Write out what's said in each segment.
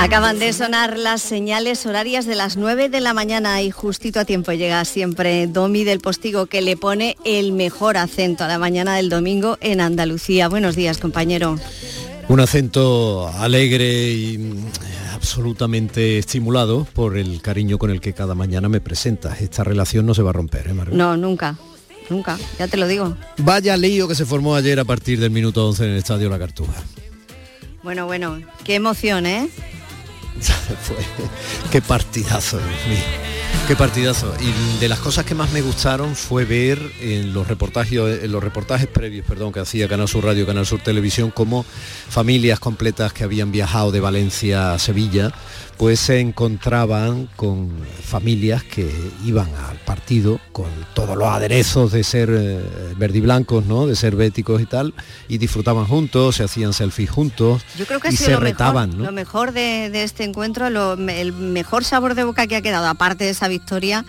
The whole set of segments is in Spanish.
Acaban de sonar las señales horarias de las 9 de la mañana y justito a tiempo llega siempre Domi del Postigo que le pone el mejor acento a la mañana del domingo en Andalucía. Buenos días, compañero. Un acento alegre y mm, absolutamente estimulado por el cariño con el que cada mañana me presenta. Esta relación no se va a romper, ¿eh, Margot? No, nunca. Nunca, ya te lo digo. Vaya lío que se formó ayer a partir del minuto 11 en el Estadio La Cartuja. Bueno, bueno, qué emoción, ¿eh? Qué partidazo. Qué partidazo. Y de las cosas que más me gustaron fue ver en los reportajes, los reportajes previos, perdón, que hacía Canal Sur Radio, Canal Sur Televisión, cómo familias completas que habían viajado de Valencia a Sevilla, pues se encontraban con familias que iban al partido con todos los aderezos de ser eh, verdiblancos, ¿no? De ser béticos y tal, y disfrutaban juntos, se hacían selfies juntos Yo creo que y se lo retaban, mejor, ¿no? lo mejor de, de este encuentro, lo- el mejor sabor de boca que ha quedado, aparte de esa victoria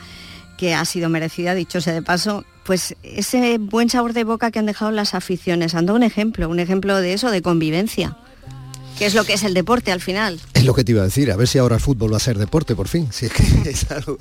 que ha sido merecida, dicho sea de paso, pues ese buen sabor de boca que han dejado las aficiones. Ando un ejemplo, un ejemplo de eso, de convivencia, que es lo que es el deporte al final. Es lo que te iba a decir, a ver si ahora el fútbol va a ser deporte por fin. Si es que es algo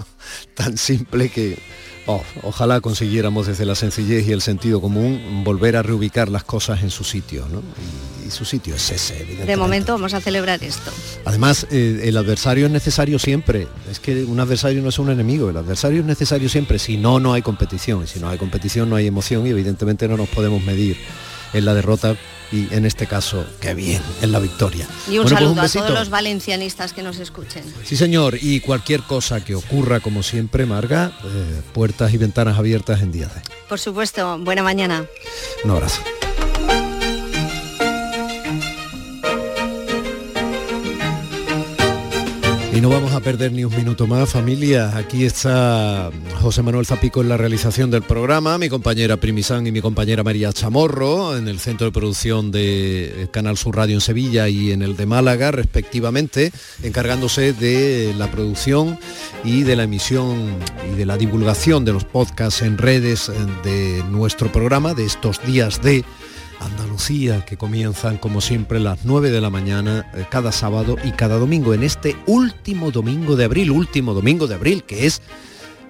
tan simple que oh, ojalá consiguiéramos desde la sencillez y el sentido común volver a reubicar las cosas en su sitio, ¿no? Y, y su sitio es ese, evidentemente. De momento vamos a celebrar esto. Además, eh, el adversario es necesario siempre. Es que un adversario no es un enemigo, el adversario es necesario siempre. Si no, no hay competición. Y si no hay competición, no hay emoción y evidentemente no nos podemos medir en la derrota y en este caso, qué bien, en la victoria. Y un Bueno, pues saludo a todos los valencianistas que nos escuchen. Sí, señor, y cualquier cosa que ocurra, como siempre, Marga, eh, puertas y ventanas abiertas en Díaz. Por supuesto, buena mañana. Un abrazo. Y no vamos a perder ni un minuto más, familia. Aquí está José Manuel Zapico en la realización del programa, mi compañera Primisán y mi compañera María Chamorro en el centro de producción de Canal Sur Radio en Sevilla y en el de Málaga, respectivamente, encargándose de la producción y de la emisión y de la divulgación de los podcasts en redes de nuestro programa, de estos días de Andalucía, que comienzan como siempre las 9 de la mañana eh, cada sábado y cada domingo, en este último domingo de abril, último domingo de abril, que es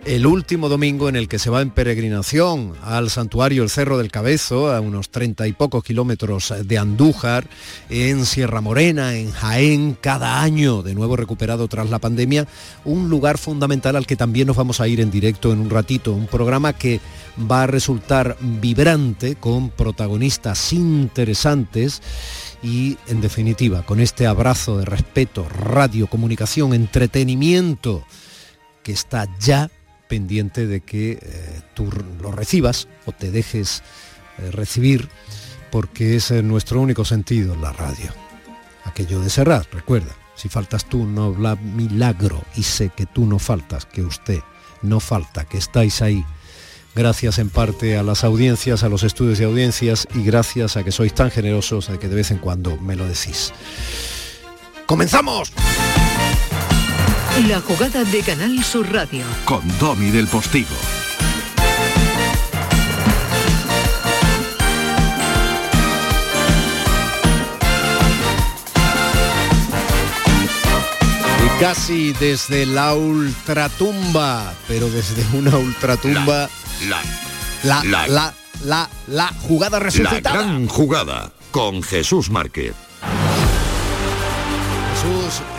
el último domingo en el que se va en peregrinación al santuario El Cerro del Cabezo, a unos treinta y pocos kilómetros de Andújar, en Sierra Morena, en Jaén, cada año, de nuevo recuperado tras la pandemia, un lugar fundamental al que también nos vamos a ir en directo en un ratito, un programa que va a resultar vibrante con protagonistas interesantes y en definitiva con este abrazo de respeto, radio, comunicación, entretenimiento que está ya pendiente de que eh, tú lo recibas o te dejes eh, recibir porque es eh, nuestro único sentido la radio. Aquello de cerrar, recuerda, si faltas tú no habla milagro y sé que tú no faltas, que usted no falta, que estáis ahí. Gracias en parte a las audiencias, a los estudios de audiencias y gracias a que sois tan generosos de que de vez en cuando me lo decís. ¡Comenzamos! La jugada de Canal Sur Radio. con Domi del Postigo. Y casi desde la ultratumba, pero desde una ultratumba, La, la, la- la, la, la, jugada la resucitada. gran jugada con Jesús Márquez.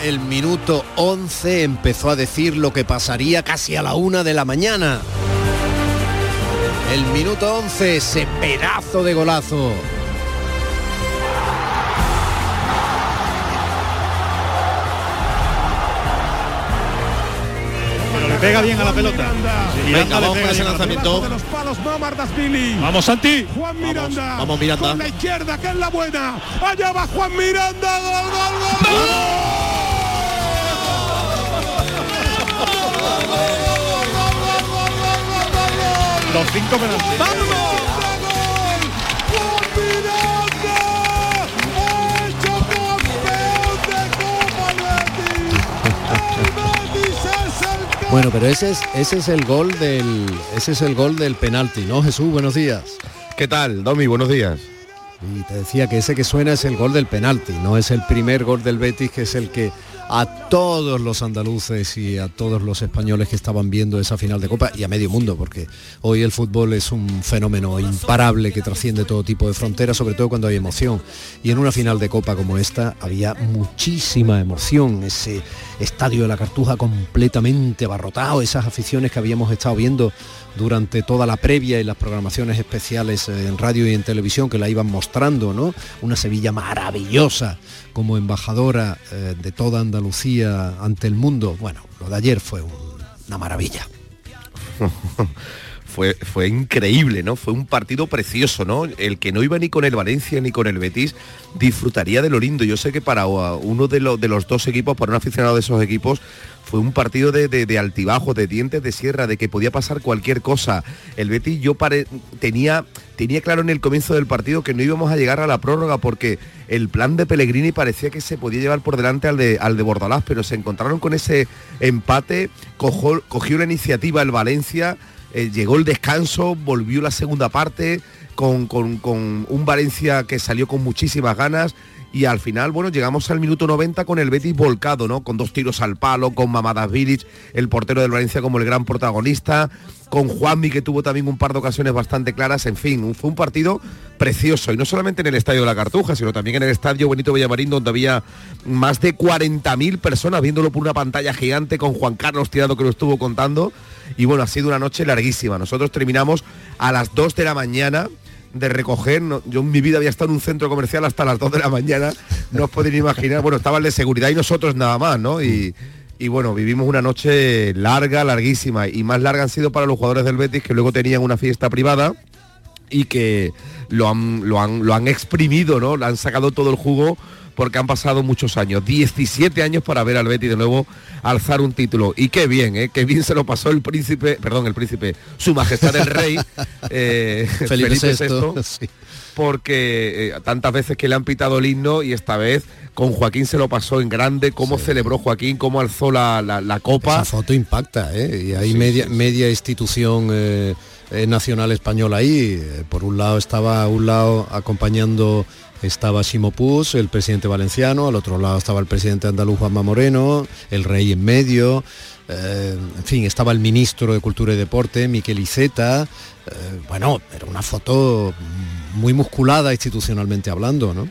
El minuto 11 empezó a decir lo que pasaría casi a la una de la mañana. El minuto 11, ese pedazo de golazo. Pero le pega bien a la pelota. Venga, Miranda le vamos pega con ese lanzamiento. de los palos no. Vamos, Santi. Juan Miranda. vamos, Miranda. Con la izquierda, que es la buena. Allá va Juan Miranda. Gol, gol, gol. Los cinco penaltis. El Bueno, pero ese es, ese es el gol del ese es el gol del penalti, ¿no, Jesús? Buenos días. ¿Qué tal, Domi? Buenos días. Y te decía que ese que suena es el gol del penalti, no es el primer gol del Betis, que es el que a todos los andaluces y a todos los españoles que estaban viendo esa final de Copa y a medio mundo, porque hoy el fútbol es un fenómeno imparable que trasciende todo tipo de fronteras, sobre todo cuando hay emoción. Y en una final de Copa como esta había muchísima emoción, ese estadio de la Cartuja completamente abarrotado, esas aficiones que habíamos estado viendo durante toda la previa y las programaciones especiales en radio y en televisión que la iban mostrando, ¿no? Una Sevilla maravillosa como embajadora eh, de toda Andalucía ante el mundo. Bueno, lo de ayer fue una maravilla. fue, fue increíble, ¿no? Fue un partido precioso, ¿no? El que no iba ni con el Valencia ni con el Betis disfrutaría de lo lindo. Yo sé que para uno de, de los dos equipos, para un aficionado de esos equipos, fue un partido de, de, altibajo, de dientes de sierra, de que podía pasar cualquier cosa. El Betis yo tenía, tenía claro en el comienzo del partido que no íbamos a llegar a la prórroga porque el plan de Pellegrini parecía que se podía llevar por delante al de, al de Bordalás, pero se encontraron con ese empate, cogió, cogió la iniciativa el Valencia, eh, llegó el descanso, volvió la segunda parte con, un Valencia que salió con muchísimas ganas y al final, bueno, llegamos al minuto 90 con el Betis volcado, ¿no? Con dos tiros al palo, con Mamadas Village, el portero del Valencia como el gran protagonista, con Juanmi que tuvo también un par de ocasiones bastante claras, en fin, fue un partido precioso y no solamente en el Estadio de la Cartuja, sino también en el Estadio Benito Villamarín donde había más de 40.000 personas viéndolo por una pantalla gigante con Juan Carlos Tirado que lo estuvo contando y bueno, ha sido una noche larguísima. Nosotros terminamos a las 2 de la mañana de recoger. yo en mi vida había estado en un centro comercial hasta las 2 de la mañana. No os podéis imaginar. Bueno, estaba el de seguridad y nosotros nada más, ¿no? Y, bueno, vivimos una noche larga, larguísima. Y más larga han sido para los jugadores del Betis que luego tenían una fiesta privada y que lo han, lo han, lo han exprimido, ¿no? Le han sacado todo el jugo porque han pasado muchos años, 17 años para ver al Betty de nuevo alzar un título. Y qué bien, ¿eh? qué bien se lo pasó el príncipe, perdón, el príncipe, su majestad el rey, eh, Felipe, VI, porque eh, tantas veces que le han pitado el himno y esta vez con Joaquín se lo pasó en grande, cómo celebró Joaquín, cómo alzó la, copa. Esa foto impacta, ¿eh? Y hay media, media institución eh, nacional española ahí. Por un lado estaba a un lado acompañando estaba Simo Puz, el presidente valenciano, al otro lado estaba el presidente andaluz Juanma Moreno, el rey en medio, eh, en fin, estaba el ministro de Cultura y Deporte, Miquel Iceta, eh, bueno, era una foto muy musculada institucionalmente hablando, ¿no?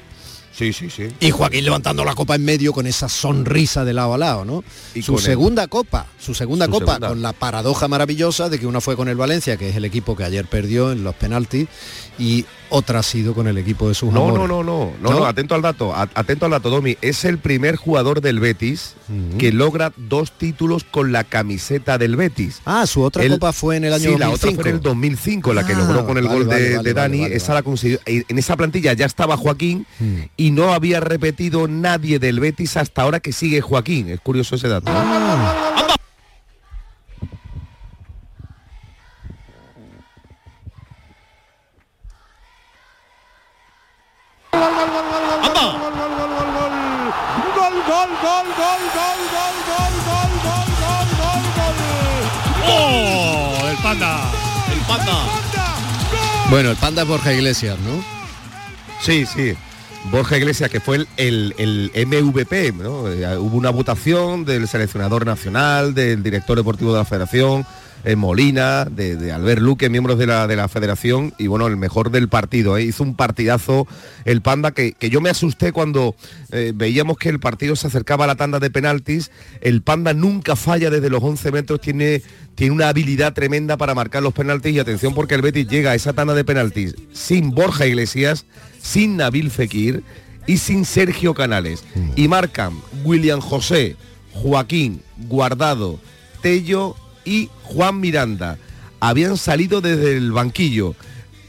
Sí, sí, sí. Y Joaquín levantando la copa en medio con esa sonrisa de lado a lado, ¿no? Y su segunda copa, su segunda copa, con la paradoja maravillosa de que una fue con el Valencia, que es el equipo que ayer perdió en los penaltis, y otra ha sido con el equipo de sus no, No, no, no, no, no, atento al dato, atento al dato, Domi. Es el primer jugador del Betis que logra dos títulos con la camiseta del Betis. Ah, su otra copa fue en el año sí, la otra fue en el 2005, la que logró con el ah, gol de, Dani. esa la consiguió. En esa plantilla ya estaba Joaquín mm. y no había repetido nadie del Betis hasta ahora que sigue Joaquín. Es curioso ese dato. Bueno, el panda es Borja Iglesias, ¿no? Sí, sí. Borja Iglesias, que fue el, el, MVP, ¿no? Eh, hubo una votación del seleccionador nacional, del director deportivo de la federación, en Molina, de, Albert Luque, miembros de la, de la federación, y bueno, el mejor del partido. ¿eh? Hizo un partidazo el Panda, que, yo me asusté cuando eh, veíamos que el partido se acercaba a la tanda de penaltis. El Panda nunca falla desde los 11 metros, tiene, tiene una habilidad tremenda para marcar los penaltis, y atención porque el Betis llega a esa tanda de penaltis sin Borja Iglesias, sin Nabil Fekir y sin Sergio Canales. Mm. Y marcan William José, Joaquín, Guardado, Tello y Juan Miranda. Habían salido desde el banquillo.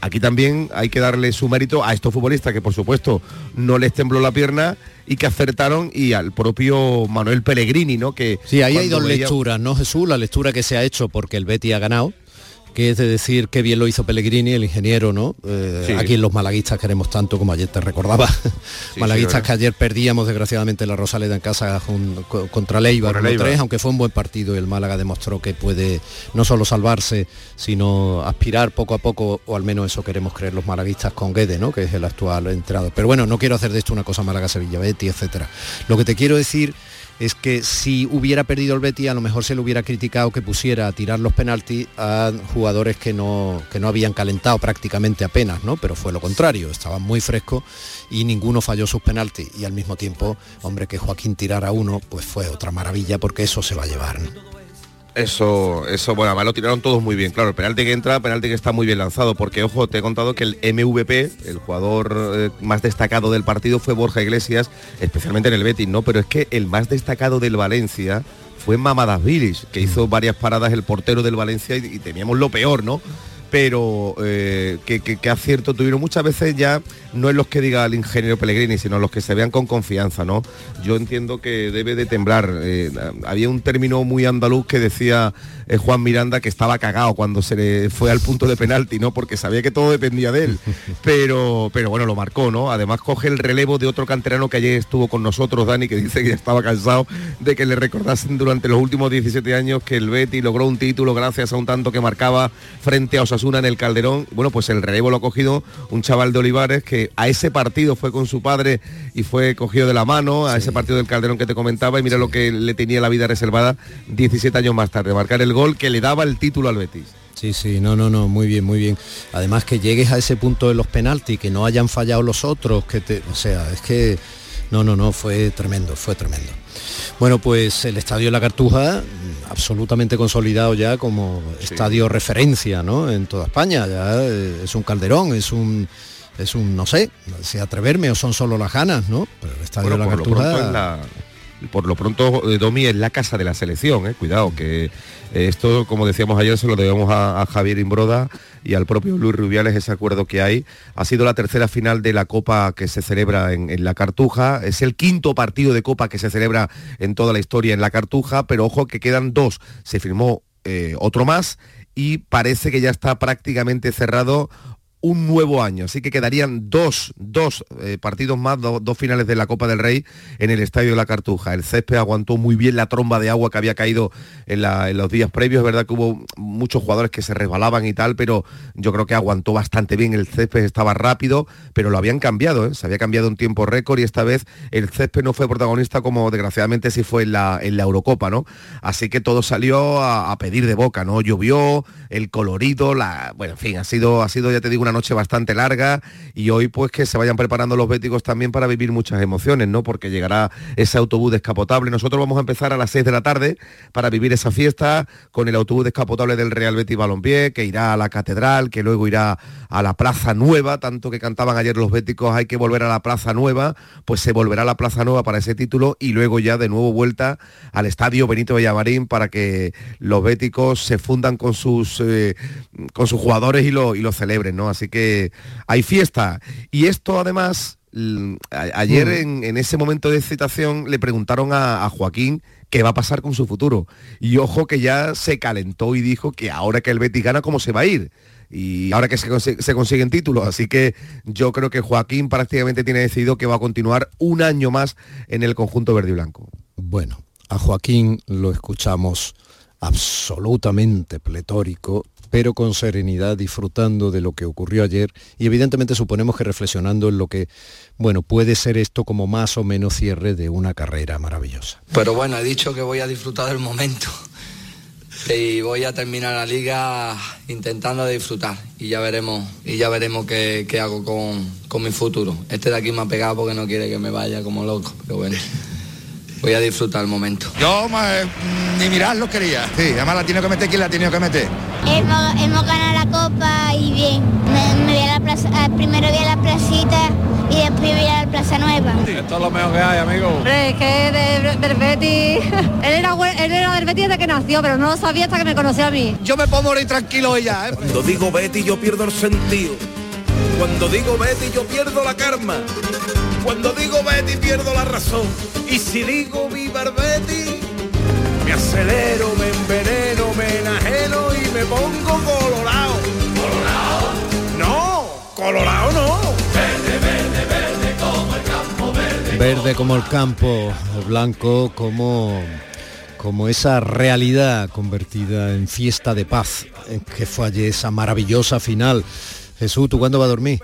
Aquí también hay que darle su mérito a estos futbolistas que por supuesto no les tembló la pierna y que acertaron y al propio Manuel Pellegrini, ¿no? Que sí, ahí hay dos lecturas, ¿no, Jesús? La lectura que se ha hecho porque el Betty ha ganado que es de decir qué bien lo hizo Pellegrini, el ingeniero, ¿no? Eh, Sí. Aquí en los malaguistas queremos tanto como ayer te recordaba. malaguistas que ayer perdíamos desgraciadamente la Rosaleda en casa jun- co- contra Leibar. 1-3, aunque fue un buen partido y el Málaga demostró que puede no solo salvarse, sino aspirar poco a poco, o al menos eso queremos creer los malaguistas con Guede, ¿no? Que es el actual entrenador. Pero bueno, no quiero hacer de esto una cosa Málaga, Sevilla, Betty, etcétera. Lo que te quiero decir es que si hubiera perdido el Betty a lo mejor se le hubiera criticado que pusiera a tirar los penaltis a jugadores que no, que no habían calentado prácticamente apenas, ¿no? Pero fue lo contrario, estaban muy frescos y ninguno falló sus penaltis y al mismo tiempo, hombre, que Joaquín tirara uno, pues fue otra maravilla porque eso se va a llevar. Eso, eso, bueno, además lo tiraron todos muy bien. Claro, el penalti que entra, penalti que está muy bien lanzado, porque ojo, te he contado que el MVP, el jugador eh, más destacado del partido fue Borja Iglesias, especialmente en el Betis, ¿no? Pero es que el más destacado del Valencia fue Mamadas Vilis, que hizo varias paradas el portero del Valencia y teníamos lo peor, ¿no? Pero eh, que, que- acierto tuvieron muchas veces ya no es los que diga el ingeniero Pellegrini, sino los que se vean con confianza, ¿no? Yo entiendo que debe de temblar. eh, había un término muy andaluz que decía eh, Juan Miranda que estaba cagado cuando se le fue al punto de penalti, ¿no? Porque sabía que todo dependía de él. Pero, pero bueno, lo marcó, ¿no? Además coge el relevo de otro canterano que ayer estuvo con nosotros, Dani, que dice que ya estaba cansado de que le recordasen durante los últimos 17 años que el Betty logró un título gracias a un tanto que marcaba frente a Osasuna en el Calderón. Bueno, pues el relevo lo ha cogido un chaval de Olivares que a ese partido fue con su padre y fue cogido de la mano, a ese partido del Calderón que te comentaba y mira lo que le tenía la vida reservada 17 años más tarde, marcar el gol que le daba el título al Betis. Sí, sí, no, no, no, muy bien, muy bien. Además que llegues a ese punto de los penaltis, que no hayan fallado los otros, que te, o sea, es que no, no, no, fue tremendo, fue tremendo. Bueno, pues el estadio la Cartuja, absolutamente consolidado ya como estadio referencia, ¿no? En toda España, ya eh, es un calderón, es un es un, no sé, si atreverme o son solo las ganas, ¿no? Pero el estadio Bueno, de la Cartuja. es la- por lo pronto eh, Domi es la casa de la selección, eh, cuidado, que eh, esto, como decíamos ayer, se lo debemos a, Javier Imbroda y al propio Luis Rubiales, ese acuerdo que hay. Ha sido la tercera final de la Copa que se celebra en, la Cartuja, es el quinto partido de Copa que se celebra en toda la historia en la Cartuja, pero ojo que quedan dos. Se firmó otro más y parece que ya está prácticamente cerrado un nuevo año. Así que quedarían dos, dos eh, partidos más, do- dos finales de la Copa del Rey en el Estadio de la Cartuja. El césped aguantó muy bien la tromba de agua que había caído en, los días previos. Es verdad que hubo muchos jugadores que se resbalaban y tal, pero yo creo que aguantó bastante bien. El césped estaba rápido, pero lo habían cambiado. ¿eh? Se había cambiado un tiempo récord y esta vez el césped no fue protagonista como desgraciadamente sí fue en la, en la Eurocopa, ¿no? Así que todo salió a, a pedir de boca, ¿no? Llovió, el colorido, la. Bueno, en fin, ha sido, ha sido, ya te digo, una noche bastante larga y hoy pues que se vayan preparando los béticos también para vivir muchas emociones, ¿no? Porque llegará ese autobús descapotable. Nosotros vamos a empezar a las 6 de la tarde para vivir esa fiesta con el autobús descapotable del Real Betis Balompié, que irá a la catedral, que luego irá a la Plaza Nueva, tanto que cantaban ayer los béticos, hay que volver a la Plaza Nueva, pues se volverá a la Plaza Nueva para ese título y luego ya de nuevo vuelta al estadio Benito Villamarín para que los béticos se fundan con sus eh, con sus jugadores y lo, y lo celebren, ¿no? Así que hay fiesta. Y esto además, ayer en, en ese momento de excitación le preguntaron a, a Joaquín qué va a pasar con su futuro. Y ojo que ya se calentó y dijo que ahora que el Betis gana, ¿cómo se va a ir? Y ahora que se, consi- se consiguen títulos. Así que yo creo que Joaquín prácticamente tiene decidido que va a continuar un año más en el conjunto verde y blanco. Bueno, a Joaquín lo escuchamos absolutamente pletórico, pero con serenidad, disfrutando de lo que ocurrió ayer y evidentemente suponemos que reflexionando en lo que, bueno, puede ser esto como más o menos cierre de una carrera maravillosa. Pero bueno, he dicho que voy a disfrutar del momento. Y voy a terminar la liga intentando disfrutar. Y ya veremos, y ya veremos qué, qué hago con, con mi futuro. Este de aquí me ha pegado porque no quiere que me vaya como loco. Pero bueno, voy a disfrutar el momento. Yo eh, ni mirarlo quería. Sí, además la tiene que meter quien la ha tenido que meter. Hemos, hemos ganado la copa y bien. Me, me voy a la plaza, ah, primero voy a la placita y después voy a la plaza nueva. Esto es lo mejor que hay, amigo. Hombre, es que Betis, él era, él era del Betis desde que nació, pero no lo sabía hasta que me conoció a mí. Yo me puedo morir tranquilo ella, ¿eh? Cuando digo Betty yo pierdo el sentido. Cuando digo Betty yo pierdo la karma. Cuando digo Betty pierdo la razón. Y si digo viva Betty, me acelero, me enveneno, me enajeno y me pongo colorado. ¿Colorado? No, colorado no. Verde, verde, verde como el campo, verde. Verde como el campo, blanco como como esa realidad convertida en fiesta de paz, eh, que fue esa maravillosa final. Jesús, ¿tú cuándo vas a dormir?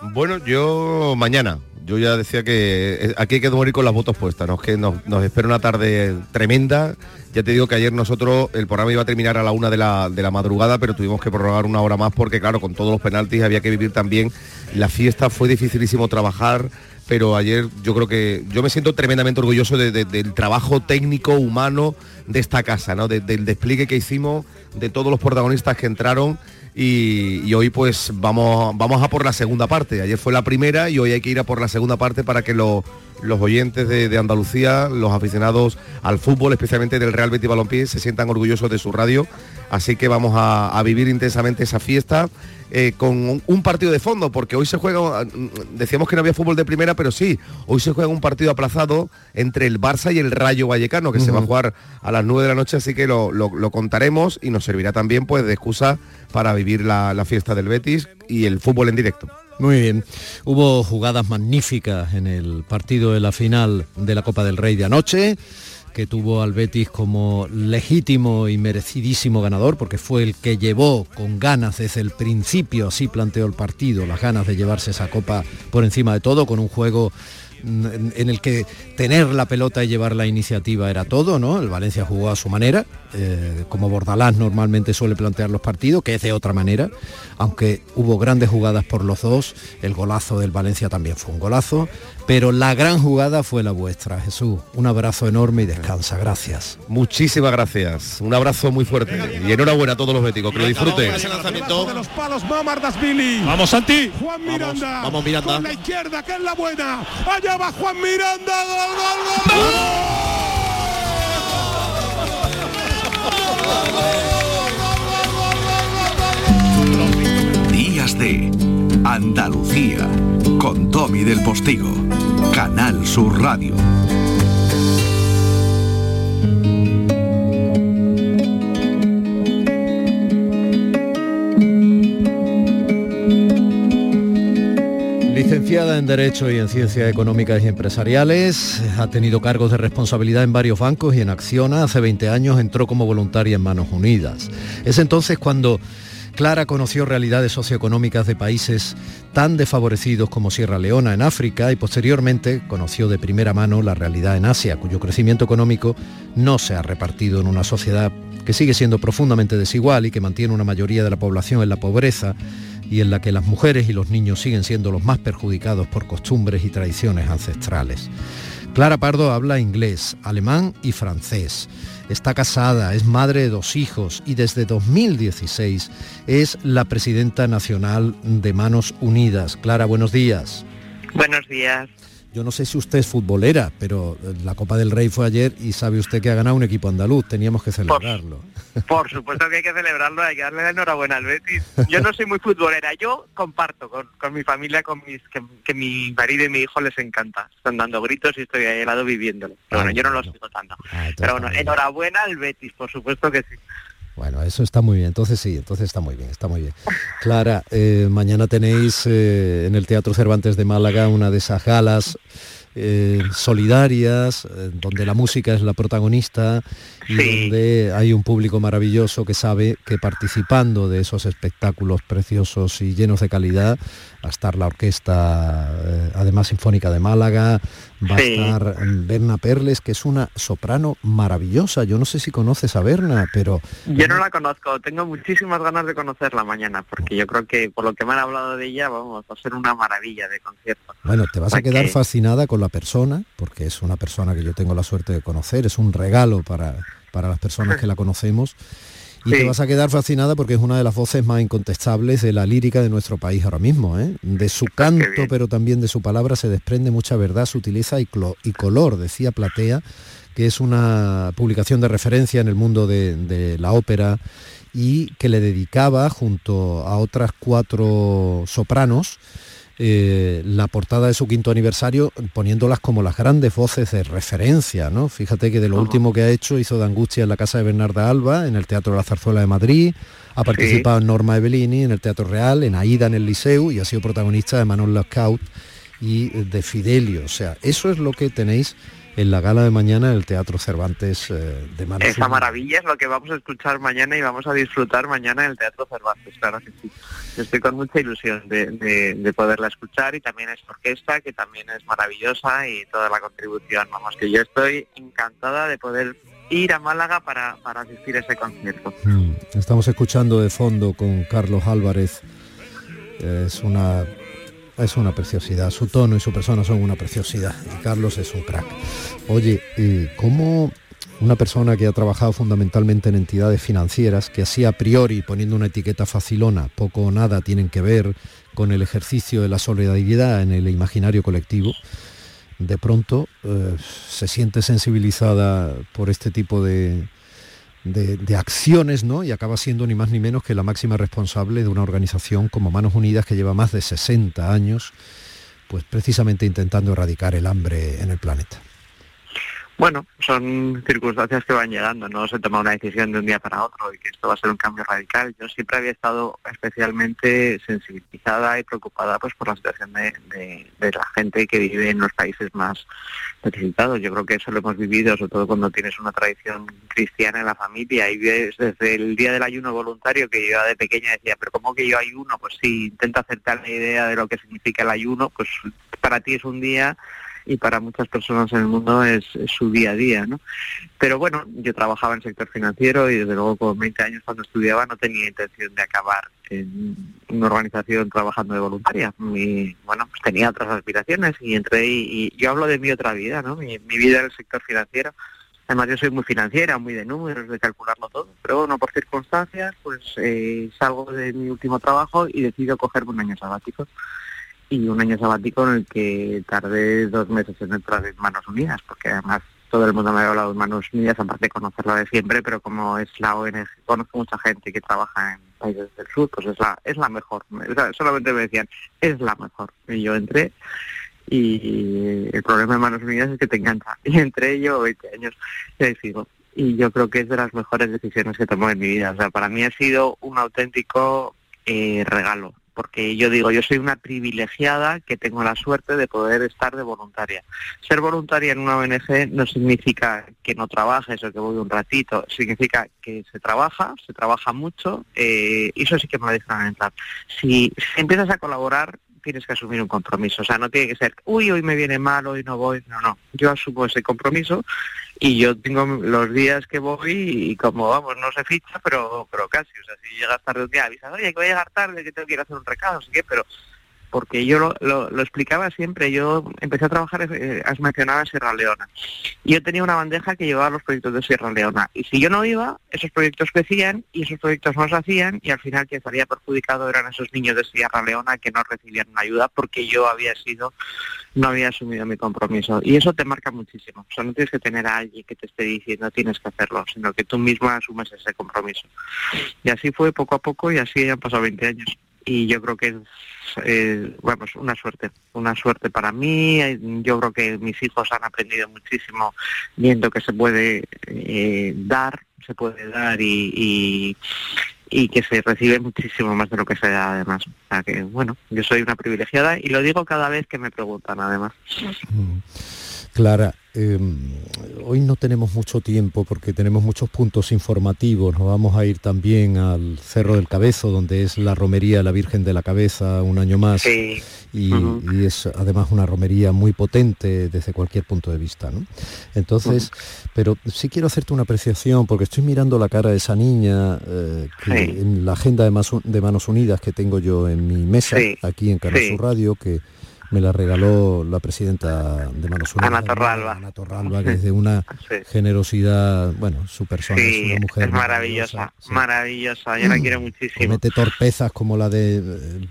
Bueno, yo mañana, yo ya decía que eh, aquí hay que morir con las botas puestas, ¿no? Que nos, nos espera una tarde tremenda. Ya te digo que ayer nosotros, el programa iba a terminar a la una de la, de la madrugada, pero tuvimos que prorrogar una hora más porque, claro, con todos los penaltis había que vivir también la fiesta. Fue dificilísimo trabajar, pero ayer yo creo que yo me siento tremendamente orgulloso de- de- del trabajo técnico, humano de esta casa, ¿no? De- del despliegue que hicimos, de todos los protagonistas que entraron y, y hoy pues vamos, vamos a por la segunda parte. Ayer fue la primera y hoy hay que ir a por la segunda parte para que lo- los oyentes de, de Andalucía, los aficionados al fútbol, especialmente del Real Betis Balompié, se sientan orgullosos de su radio. Así que vamos a, a vivir intensamente esa fiesta eh, con un, un partido de fondo, porque hoy se juega, mm, decíamos que no había fútbol de primera, pero sí, hoy se juega un partido aplazado entre el Barça y el Rayo Vallecano, que se va a jugar a las 9 de la noche, así que lo, lo- lo contaremos y nos servirá también pues de excusa para vivir la, fiesta del Betis y el fútbol en directo. Muy bien. Hubo jugadas magníficas en el partido de la final de la Copa del Rey de anoche, que tuvo al Betis como legítimo y merecidísimo ganador, porque fue el que llevó con ganas desde el principio, así planteó el partido, las ganas de llevarse esa copa por encima de todo, con un juego en el que tener la pelota y llevar la iniciativa era todo, ¿no? El Valencia jugó a su manera, eh, como Bordalás normalmente suele plantear los partidos, que es de otra manera, aunque hubo grandes jugadas por los dos, el golazo del Valencia también fue un golazo, pero la gran jugada fue la vuestra, Jesús. Un abrazo enorme y descansa, gracias. Muchísimas gracias, un abrazo muy fuerte y enhorabuena a todos los béticos, que lo disfruten. De los palos Mamardasvili. Vamos, Santi. Juan Miranda. vamos, Miranda. Con la izquierda, que es la buena. Allá va Juan Miranda. Gol, gol, gol. Días de Andalucía con Tommy del Postigo, Canal Sur Radio. Licenciada en Derecho y en Ciencias Económicas y Empresariales, ha tenido cargos de responsabilidad en varios bancos y en Acciona. Hace 20 años entró como voluntaria en Manos Unidas. Es entonces cuando Clara conoció realidades socioeconómicas de países tan desfavorecidos como Sierra Leona en África y posteriormente conoció de primera mano la realidad en Asia, cuyo crecimiento económico no se ha repartido en una sociedad que sigue siendo profundamente desigual y que mantiene una mayoría de la población en la pobreza y en la que las mujeres y los niños siguen siendo los más perjudicados por costumbres y tradiciones ancestrales. Clara Pardo habla inglés, alemán y francés. Está casada, es madre de dos hijos y desde 2016 es la presidenta nacional de Manos Unidas. Clara, buenos días. Buenos días. Yo no sé si usted es futbolera, pero la Copa del Rey fue ayer y sabe usted que ha ganado un equipo andaluz. Teníamos que celebrarlo. Por supuesto que hay que celebrarlo, hay que darle la enhorabuena al Betis. Yo no soy muy futbolera, yo comparto con, con mi familia, con mis que, que mi marido y mi hijo les encanta. Están dando gritos y estoy ahí al lado viviéndolo. Pero bueno, yo no lo sigo tanto. Pero bueno, enhorabuena al Betis, por supuesto que sí. Bueno, eso está muy bien. Entonces sí, entonces está muy bien, está muy bien. Clara, eh, mañana tenéis eh, en el Teatro Cervantes de Málaga una de esas galas eh, solidarias, eh, donde la música es la protagonista y donde hay un público maravilloso que sabe que participando de esos espectáculos preciosos y llenos de calidad, a estar la orquesta, eh, además Sinfónica de Málaga, va Sí. a estar Berna Perles, que es una soprano maravillosa. Yo no sé si conoces a Berna, pero Yo no la conozco, tengo muchísimas ganas de conocerla mañana, porque yo creo que por lo que me han hablado de ella, vamos, va a ser una maravilla de concierto. Bueno, te vas a quedar que- fascinada con la persona, porque es una persona que yo tengo la suerte de conocer, es un regalo para, para las personas que la conocemos. Y te vas a quedar fascinada porque es una de las voces más incontestables de la lírica de nuestro país ahora mismo. ¿eh? De su canto, pero también de su palabra, se desprende mucha verdad, sutileza y, y color, decía Platea, que es una publicación de referencia en el mundo de, de la ópera y que le dedicaba, junto a otras cuatro sopranos, eh, la portada de su quinto aniversario poniéndolas como las grandes voces de referencia, ¿no? Fíjate que de lo último que ha hecho hizo de Angustia en la casa de Bernarda Alba, en el Teatro de la Zarzuela de Madrid, ha participado en Norma Evelini, en el Teatro Real, en Aida en el Liceu y ha sido protagonista de Manon Lescaut y de Fidelio. O sea, eso es lo que tenéis en la gala de mañana en el Teatro Cervantes eh, de Manos Esa maravilla es lo que vamos a escuchar mañana y vamos a disfrutar mañana en el Teatro Cervantes, claro que sí. Estoy con mucha ilusión de, de- de poderla escuchar y también esta orquesta que también es maravillosa y toda la contribución. Vamos, que yo estoy encantada de poder ir a Málaga para, para asistir a ese concierto. Mm, Estamos escuchando de fondo con Carlos Álvarez. Es una es una preciosidad. Su tono y su persona son una preciosidad. Y Carlos es un crack. Oye, ¿cómo una persona que ha trabajado fundamentalmente en entidades financieras, que así a priori, poniendo una etiqueta facilona, poco o nada tienen que ver con el ejercicio de la solidaridad en el imaginario colectivo, de pronto eh, se siente sensibilizada por este tipo de, de, acciones, ¿no? Y acaba siendo ni más ni menos que la máxima responsable de una organización como Manos Unidas que lleva más de 60 años, pues precisamente intentando erradicar el hambre en el planeta. Bueno, son circunstancias que van llegando, no se toma una decisión de un día para otro y que esto va a ser un cambio radical. Yo siempre había estado especialmente sensibilizada y preocupada pues por la situación de, de- la gente que vive en los países más necesitados. Yo creo que eso lo hemos vivido, sobre todo cuando tienes una tradición cristiana en la familia y ves desde el día del ayuno voluntario que yo de pequeña decía, pero ¿cómo que yo ayuno? Pues sí, intenta acercar la idea de lo que significa el ayuno, pues para ti es un día y para muchas personas en el mundo es, su día a día, ¿no? Pero bueno, yo trabajaba en el sector financiero y desde luego con 20 años cuando estudiaba no tenía intención de acabar en una organización trabajando de voluntaria. Mi, bueno, pues tenía otras aspiraciones y entré y, y yo hablo de mi otra vida, ¿no? Mi, mi vida en el sector financiero. Además yo soy muy financiera, muy de números, de calcularlo todo, pero bueno, por circunstancias, pues eh, salgo de mi último trabajo y decido cogerme un año sabático y un año sabático en el que tardé dos meses en entrar en Manos Unidas, porque además todo el mundo me había hablado de Manos Unidas, aparte de conocerla de siempre, pero como es la ONG, conozco mucha gente que trabaja en países del sur, pues es la, es la mejor. O sea, solamente me decían, es la mejor. Y yo entré y el problema de Manos Unidas es que te engancha. Y entré yo 20 años y ahí sigo. Y yo creo que es de las mejores decisiones que tomo en mi vida. O sea, para mí ha sido un auténtico eh, regalo porque yo digo, yo soy una privilegiada que tengo la suerte de poder estar de voluntaria. Ser voluntaria en una ONG no significa que no trabajes o que voy un ratito, significa que se trabaja, se trabaja mucho, eh, y eso sí que me lo dejan entrar. Si, si empiezas a colaborar, tienes que asumir un compromiso, o sea, no tiene que ser, uy, hoy me viene mal, hoy no voy, no, no, yo asumo ese compromiso y yo tengo los días que voy y como vamos, no se ficha, pero pero casi, o sea, si llegas tarde un día avisas, oye, que voy a llegar tarde, que tengo que ir a hacer un recado, no sé qué, pero porque yo lo, lo, explicaba siempre, yo empecé a trabajar, eh, has mencionado en Sierra Leona, yo tenía una bandeja que llevaba los proyectos de Sierra Leona, y si yo no iba, esos proyectos crecían, y esos proyectos no se hacían, y al final quien salía perjudicado eran esos niños de Sierra Leona que no recibían ayuda porque yo había sido, no había asumido mi compromiso, y eso te marca muchísimo, o sea, no tienes que tener a alguien que te esté diciendo tienes que hacerlo, sino que tú misma asumes ese compromiso. Y así fue poco a poco, y así han pasado 20 años y yo creo que es eh, vamos una suerte una suerte para mí. Yo creo que mis hijos han aprendido muchísimo viendo que se puede eh, dar se puede dar y, y, y que se recibe muchísimo más de lo que se da además. O sea que bueno yo soy una privilegiada y lo digo cada vez que me preguntan además Clara, eh, hoy no tenemos mucho tiempo porque tenemos muchos puntos informativos. Nos vamos a ir también al Cerro del Cabezo, donde es la romería de la Virgen de la Cabeza un año más. Sí. Y, uh -huh. y, es además una romería muy potente desde cualquier punto de vista. ¿no? Entonces, uh -huh. pero sí quiero hacerte una apreciación porque estoy mirando la cara de esa niña eh, que sí. en la agenda de, Mas de, Manos Unidas que tengo yo en mi mesa, sí. aquí en Canal Radio, que me la regaló la presidenta de Manos Unidas. Ana Torralba. Ana Torralba, que es de una sí. generosidad, bueno, su persona sí, es una mujer es maravillosa, sí. maravillosa, yo la quiero muchísimo. Comete torpezas como la de eh,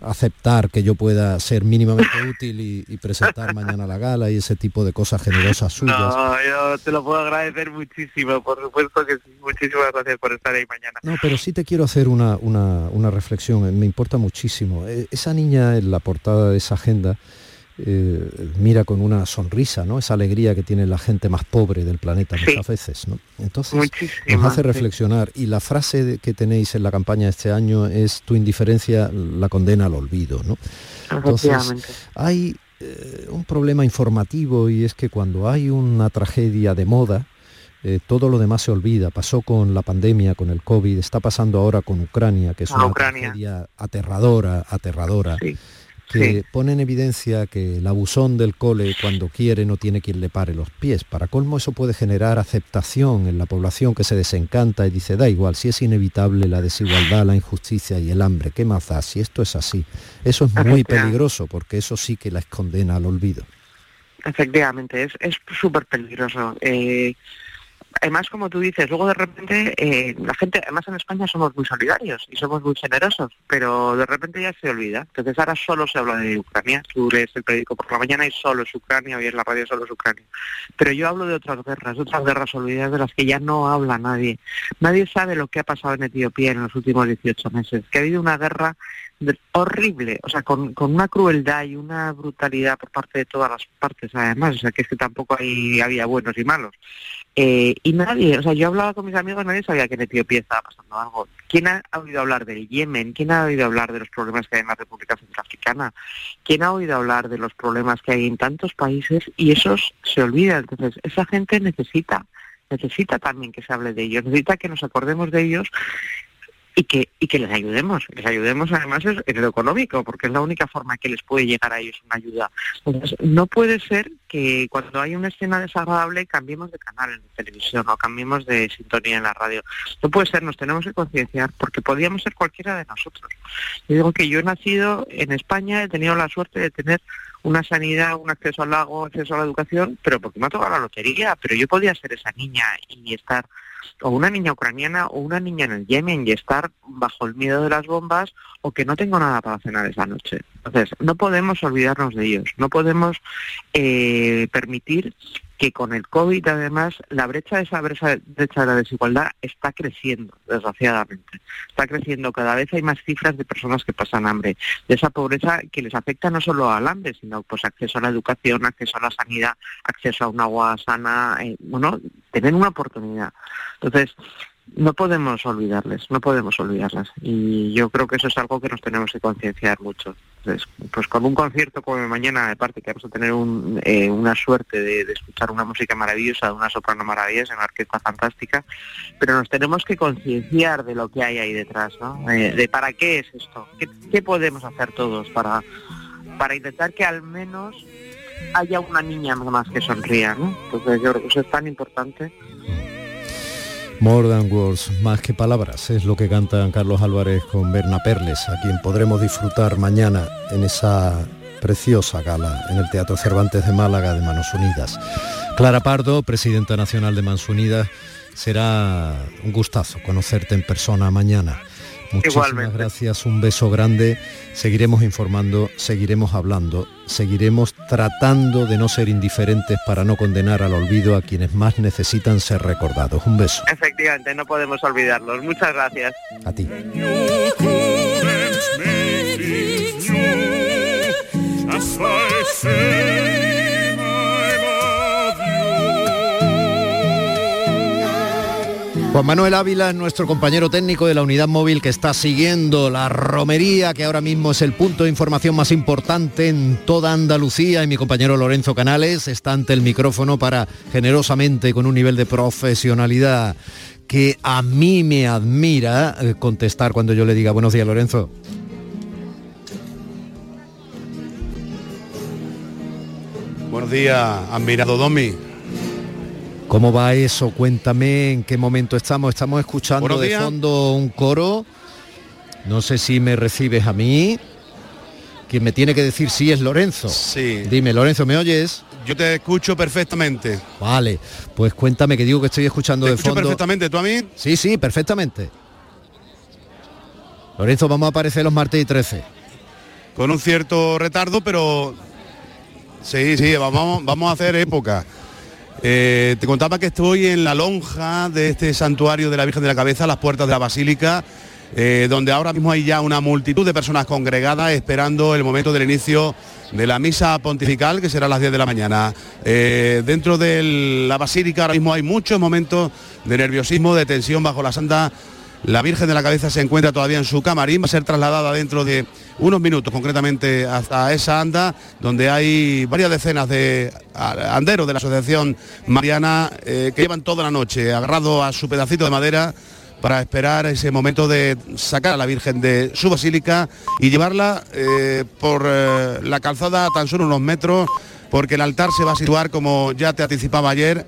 aceptar que yo pueda ser mínimamente útil y, y, presentar mañana la gala y ese tipo de cosas generosas suyas. No, yo te lo puedo agradecer muchísimo, por supuesto que sí, muchísimas gracias por estar ahí mañana. No, pero sí te quiero hacer una, una, una reflexión, me importa muchísimo. Esa niña en la portada de esa agenda eh, mira con una sonrisa, ¿no? Esa alegría que tiene la gente más pobre del planeta muchas veces, ¿no? Entonces nos hace reflexionar. Y la frase que tenéis en la campaña este año es tu indiferencia la condena al olvido, ¿no? Entonces, hay eh, un problema informativo y es que cuando hay una tragedia de moda, eh, todo lo demás se olvida. Pasó con la pandemia, con el COVID, está pasando ahora con Ucrania, que es una tragedia aterradora, aterradora que pone en evidencia que el abusón del cole cuando quiere no tiene quien le pare los pies. Para colmo eso puede generar aceptación en la población que se desencanta y dice, da igual, si es inevitable la desigualdad, la injusticia y el hambre, ¿qué más da? Si esto es así. Eso es muy peligroso porque eso sí que la condena al olvido. Efectivamente, es súper peligroso. Eh, además, como tú dices, luego de repente eh, la gente, además en España somos muy solidarios y somos muy generosos, pero de repente ya se olvida. Entonces ahora solo se habla de Ucrania. Tú lees el periódico por la mañana y solo es Ucrania, y en la radio solo es Ucrania. Pero yo hablo de otras guerras, otras guerras olvidadas de las que ya no habla nadie. Nadie sabe lo que ha pasado en Etiopía en los últimos 18 meses, que ha habido una guerra horrible, o sea, con, con, una crueldad y una brutalidad por parte de todas las partes, además, o sea, que es que tampoco hay, había buenos y malos. Eh, y nadie, o sea, yo hablaba con mis amigos, nadie sabía que en Etiopía estaba pasando algo. ¿Quién ha oído hablar del Yemen? ¿Quién ha oído hablar de los problemas que hay en la República Centroafricana? ¿Quién ha oído hablar de los problemas que hay en tantos países? Y esos se olvidan. Entonces, esa gente necesita, necesita también que se hable de ellos, necesita que nos acordemos de ellos y que, y que les ayudemos, les ayudemos además en lo económico, porque es la única forma que les puede llegar a ellos una ayuda. Entonces, no puede ser que cuando hay una escena desagradable cambiemos de canal en televisión o cambiemos de sintonía en la radio. No puede ser, nos tenemos que concienciar, porque podríamos ser cualquiera de nosotros. Yo digo que yo he nacido en España, he tenido la suerte de tener una sanidad, un acceso al lago, acceso a la educación, pero porque me ha tocado la lotería, pero yo podía ser esa niña y estar o una niña ucraniana o una niña en el Yemen y estar bajo el miedo de las bombas o que no tengo nada para cenar esa noche. Entonces, no podemos olvidarnos de ellos, no podemos eh, permitir que con el COVID además la brecha de esa brecha, de la desigualdad está creciendo, desgraciadamente. Está creciendo, cada vez hay más cifras de personas que pasan hambre, de esa pobreza que les afecta no solo al hambre, sino pues acceso a la educación, acceso a la sanidad, acceso a un agua sana, eh, bueno, tener una oportunidad. Entonces, no podemos olvidarles, no podemos olvidarlas. Y yo creo que eso es algo que nos tenemos que concienciar mucho. Pues con un concierto como mañana, de parte que vamos a tener eh, una suerte de, escuchar una música maravillosa, una soprano maravillosa, una orquesta fantástica, pero nos tenemos que concienciar de lo que hay ahí detrás, ¿no? Eh, de para qué es esto, ¿Qué, podemos hacer todos para, para intentar que al menos haya una niña más que sonría, ¿no? Entonces yo creo que eso es tan importante. More than words, más que palabras, es lo que cantan Carlos Álvarez con Berna Perles, a quien podremos disfrutar mañana en esa preciosa gala en el Teatro Cervantes de Málaga de Manos Unidas. Clara Pardo, presidenta nacional de Manos Unidas, será un gustazo conocerte en persona mañana. Muchísimas gracias, un beso grande. Seguiremos informando, seguiremos hablando, seguiremos tratando de no ser indiferentes para no condenar al olvido a quienes más necesitan ser recordados. Un beso. Efectivamente, no podemos olvidarlos. Muchas gracias. A ti. Juan Manuel Ávila es nuestro compañero técnico de la unidad móvil que está siguiendo la romería, que ahora mismo es el punto de información más importante en toda Andalucía, y mi compañero Lorenzo Canales está ante el micrófono para generosamente, con un nivel de profesionalidad que a mí me admira, eh, contestar cuando yo le diga buenos días, Lorenzo. Buenos días, admirado Domi. ¿Cómo va eso? Cuéntame en qué momento estamos. Estamos escuchando de fondo un coro. No sé si me recibes a mí. Quien me tiene que decir sí es Lorenzo. Sí. Dime, Lorenzo, ¿me oyes? Yo te escucho perfectamente. Vale, pues cuéntame que digo que estoy escuchando ¿Te de escucho fondo. perfectamente, ¿tú a mí? Sí, sí, perfectamente. Lorenzo, vamos a aparecer los martes y 13. Con un cierto retardo, pero sí, sí, vamos, vamos a hacer época. Eh, te contaba que estoy en la lonja de este santuario de la Virgen de la Cabeza, las puertas de la Basílica, eh, donde ahora mismo hay ya una multitud de personas congregadas esperando el momento del inicio de la misa pontifical, que será a las 10 de la mañana. Eh, dentro de la basílica ahora mismo hay muchos momentos de nerviosismo, de tensión bajo la santa. La Virgen de la Cabeza se encuentra todavía en su camarín, va a ser trasladada dentro de unos minutos, concretamente hasta esa anda, donde hay varias decenas de anderos de la Asociación Mariana eh, que llevan toda la noche agarrado a su pedacito de madera para esperar ese momento de sacar a la Virgen de su basílica y llevarla eh, por eh, la calzada tan solo unos metros, porque el altar se va a situar como ya te anticipaba ayer,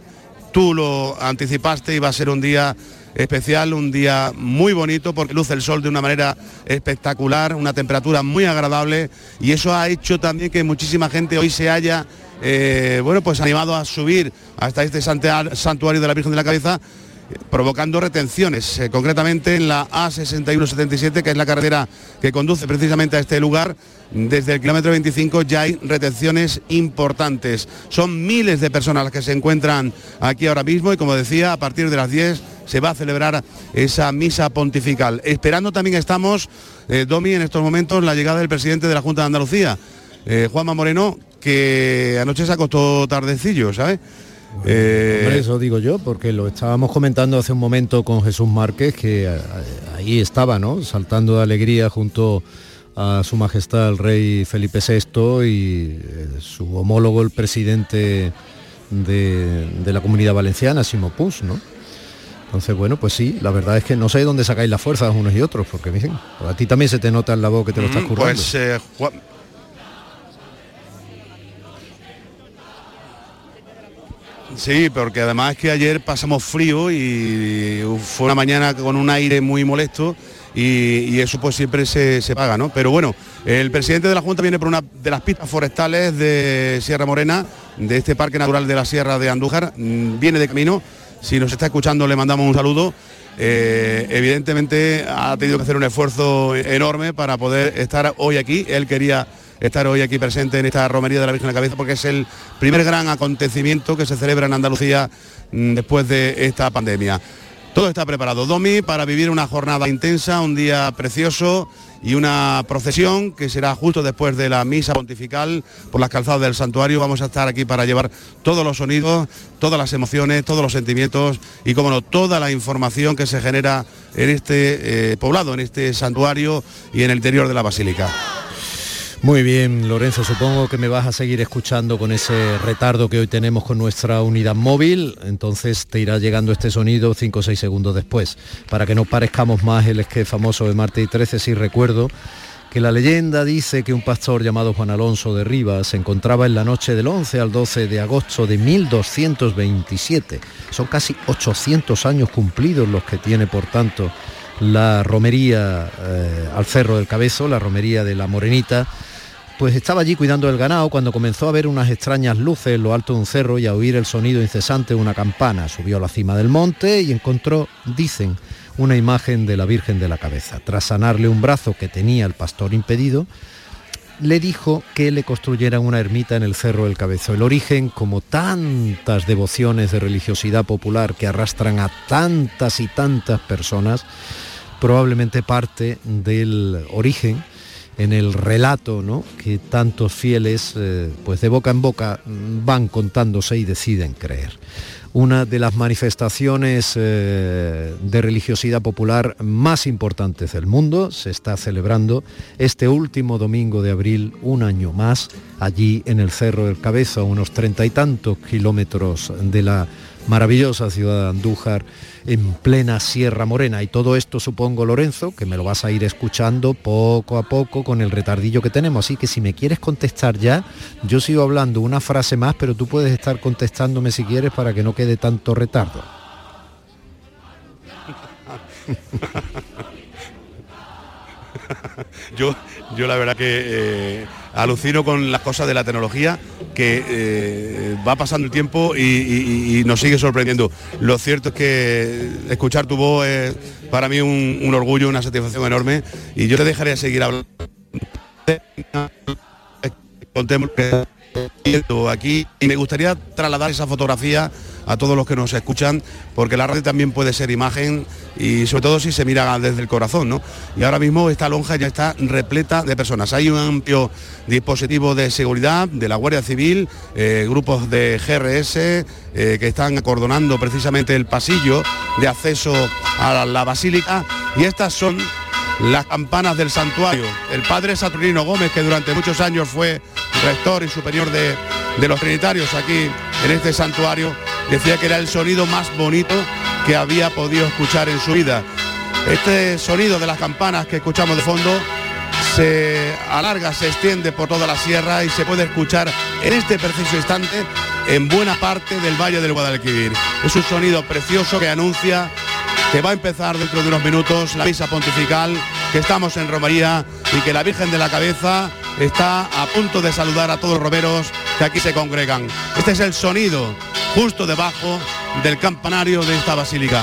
tú lo anticipaste y va a ser un día especial, un día muy bonito porque luce el sol de una manera espectacular, una temperatura muy agradable y eso ha hecho también que muchísima gente hoy se haya eh, bueno, pues animado a subir hasta este santuario de la Virgen de la Cabeza provocando retenciones, eh, concretamente en la A6177, que es la carretera que conduce precisamente a este lugar. Desde el kilómetro 25 ya hay retenciones importantes. Son miles de personas las que se encuentran aquí ahora mismo y como decía, a partir de las 10 se va a celebrar esa misa pontifical. Esperando también estamos, eh, Domi, en estos momentos la llegada del presidente de la Junta de Andalucía, eh, Juanma Moreno, que anoche se acostó tardecillo, ¿sabes? Eh, eso digo yo, porque lo estábamos comentando hace un momento con Jesús Márquez, que eh, ahí estaba, ¿no? Saltando de alegría junto a su majestad el rey Felipe VI y eh, su homólogo el presidente de, la comunidad valenciana, Simo Puig, ¿no? Entonces, bueno, pues sí, la verdad es que no sé de dónde sacáis las fuerzas unos y otros, porque miren, a ti también se te nota en la voz que te lo estás mm, currando. Pues, Sí, porque además es que ayer pasamos frío y fue una mañana con un aire muy molesto y, eso pues siempre se, paga, ¿no? Pero bueno, el presidente de la Junta viene por una de las pistas forestales de Sierra Morena, de este Parque Natural de la Sierra de Andújar, mm, viene de camino, si nos está escuchando le mandamos un saludo. Eh, evidentemente ha tenido que hacer un esfuerzo enorme para poder estar hoy aquí. Él quería estar hoy aquí presente en esta romería de la Virgen de la Cabeza porque es el primer gran acontecimiento que se celebra en Andalucía mm, después de esta pandemia. Todo está preparado, Domi, para vivir una jornada intensa, un día precioso y una procesión que será justo después de la misa pontifical por las calzadas del santuario. Vamos a estar aquí para llevar todos los sonidos, todas las emociones, todos los sentimientos y, como no, toda la información que se genera en este eh, poblado, en este santuario y en el interior de la basílica. Muy bien, Lorenzo, supongo que me vas a seguir escuchando con ese retardo que hoy tenemos con nuestra unidad móvil, entonces te irá llegando este sonido 5 o 6 segundos después, para que no parezcamos más el esque famoso de Marte y 13, si recuerdo que la leyenda dice que un pastor llamado Juan Alonso de Rivas se encontraba en la noche del 11 al 12 de agosto de 1227. Son casi 800 años cumplidos los que tiene, por tanto, la romería eh, al Cerro del Cabezo, la romería de la Morenita, pues estaba allí cuidando el ganado cuando comenzó a ver unas extrañas luces en lo alto de un cerro y a oír el sonido incesante de una campana. Subió a la cima del monte y encontró, dicen, una imagen de la Virgen de la Cabeza. Tras sanarle un brazo que tenía el pastor impedido, le dijo que le construyeran una ermita en el Cerro del Cabezo. El origen, como tantas devociones de religiosidad popular que arrastran a tantas y tantas personas, probablemente parte del origen en el relato ¿no? que tantos fieles, eh, pues de boca en boca, van contándose y deciden creer. Una de las manifestaciones eh, de religiosidad popular más importantes del mundo se está celebrando este último domingo de abril, un año más, allí en el Cerro del Cabezo, a unos treinta y tantos kilómetros de la maravillosa ciudad de Andújar en plena Sierra Morena. Y todo esto supongo, Lorenzo, que me lo vas a ir escuchando poco a poco con el retardillo que tenemos. Así que si me quieres contestar ya, yo sigo hablando una frase más, pero tú puedes estar contestándome si quieres para que no quede tanto retardo. yo, yo la verdad que eh, alucino con las cosas de la tecnología que eh, va pasando el tiempo y, nos sigue sorprendiendo. Lo cierto es que escuchar tu voz es para mí un, orgullo, una satisfacción enorme y yo te dejaría seguir hablando. Que aquí y me gustaría trasladar esa fotografía a todos los que nos escuchan, porque la radio también puede ser imagen y sobre todo si se mira desde el corazón, ¿no? Y ahora mismo esta lonja ya está repleta de personas. Hay un amplio dispositivo de seguridad de la Guardia Civil, eh, grupos de GRS eh, que están acordonando precisamente el pasillo de acceso a la basílica y estas son las campanas del santuario. El padre Saturnino Gómez, que durante muchos años fue rector y superior de, de los trinitarios aquí en este santuario, decía que era el sonido más bonito que había podido escuchar en su vida. Este sonido de las campanas que escuchamos de fondo se alarga, se extiende por toda la sierra y se puede escuchar en este preciso instante en buena parte del Valle del Guadalquivir. Es un sonido precioso que anuncia que va a empezar dentro de unos minutos la misa pontifical, que estamos en Romaría y que la Virgen de la Cabeza está a punto de saludar a todos los romeros que aquí se congregan. Este es el sonido justo debajo del campanario de esta basílica.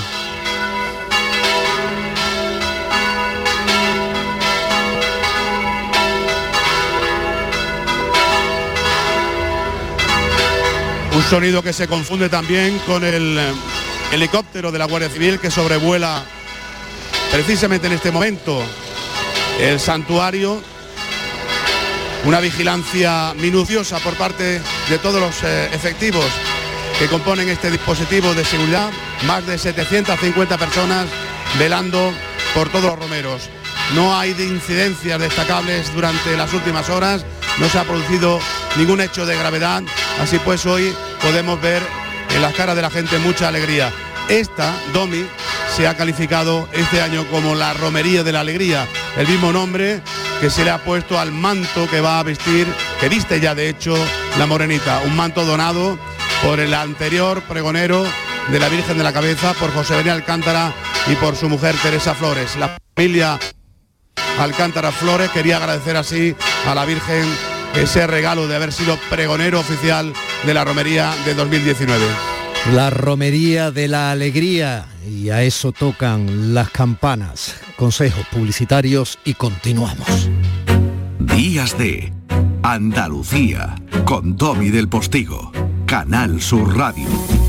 Un sonido que se confunde también con el eh, helicóptero de la Guardia Civil que sobrevuela precisamente en este momento el santuario. Una vigilancia minuciosa por parte de todos los eh, efectivos que componen este dispositivo de seguridad, más de 750 personas velando por todos los romeros. No hay incidencias destacables durante las últimas horas, no se ha producido ningún hecho de gravedad, así pues hoy podemos ver en las caras de la gente mucha alegría. Esta, Domi, se ha calificado este año como la Romería de la Alegría, el mismo nombre que se le ha puesto al manto que va a vestir, que viste ya de hecho la morenita, un manto donado por el anterior pregonero de la Virgen de la Cabeza, por José Benítez Alcántara y por su mujer Teresa Flores. La familia Alcántara Flores quería agradecer así a la Virgen ese regalo de haber sido pregonero oficial de la romería de 2019. La romería de la alegría y a eso tocan las campanas. Consejos publicitarios y continuamos. Días de Andalucía con Tommy del Postigo. Canal Sur Radio.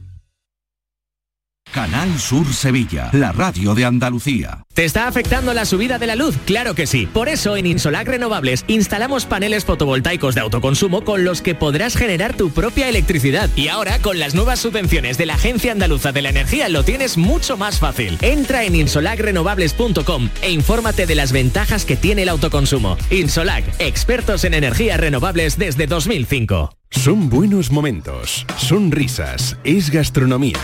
Canal Sur Sevilla, la radio de Andalucía. ¿Te está afectando la subida de la luz? Claro que sí. Por eso en Insolac Renovables instalamos paneles fotovoltaicos de autoconsumo con los que podrás generar tu propia electricidad. Y ahora con las nuevas subvenciones de la Agencia Andaluza de la Energía lo tienes mucho más fácil. Entra en insolacrenovables.com e infórmate de las ventajas que tiene el autoconsumo. Insolac, expertos en energías renovables desde 2005. Son buenos momentos, son risas, es gastronomía.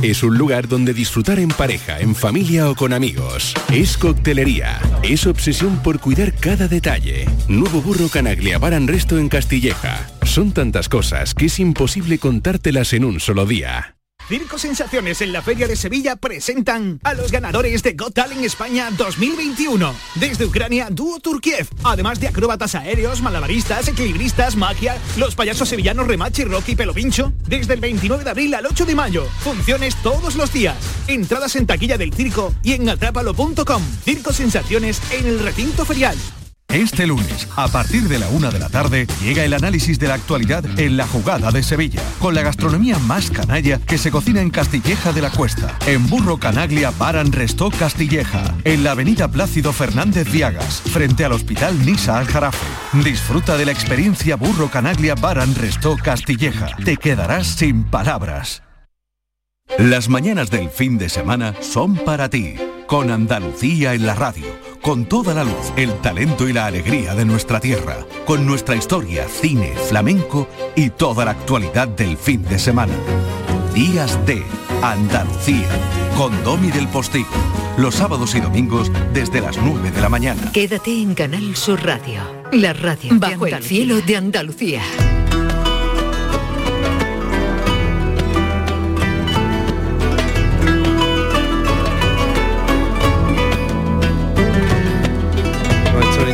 Es un lugar donde disfrutar en pareja, en familia o con amigos. Es coctelería, es obsesión por cuidar cada detalle. Nuevo burro Canaglia Baran Resto en Castilleja. Son tantas cosas que es imposible contártelas en un solo día. Circo Sensaciones en la Feria de Sevilla presentan a los ganadores de Got Talent España 2021. Desde Ucrania, Dúo Turkiev. Además de acróbatas aéreos, malabaristas, equilibristas, magia, los payasos sevillanos Remachi, Rocky, Pelo Pincho. Desde el 29 de abril al 8 de mayo. Funciones todos los días. Entradas en taquilla del circo y en atrápalo.com. Circo Sensaciones en el recinto ferial. Este lunes, a partir de la una de la tarde, llega el análisis de la actualidad en la jugada de Sevilla, con la gastronomía más canalla que se cocina en Castilleja de la Cuesta, en Burro Canaglia Baran Restó Castilleja, en la avenida Plácido Fernández Viagas, frente al Hospital Nisa Al Jarafe. Disfruta de la experiencia Burro Canaglia Baran Restó Castilleja. Te quedarás sin palabras. Las mañanas del fin de semana son para ti, con Andalucía en la radio, con toda la luz, el talento y la alegría de nuestra tierra, con nuestra historia, cine, flamenco y toda la actualidad del fin de semana. Días de Andalucía, con Domi del Postigo, los sábados y domingos desde las 9 de la mañana. Quédate en Canal Sur Radio, la radio bajo el cielo de Andalucía.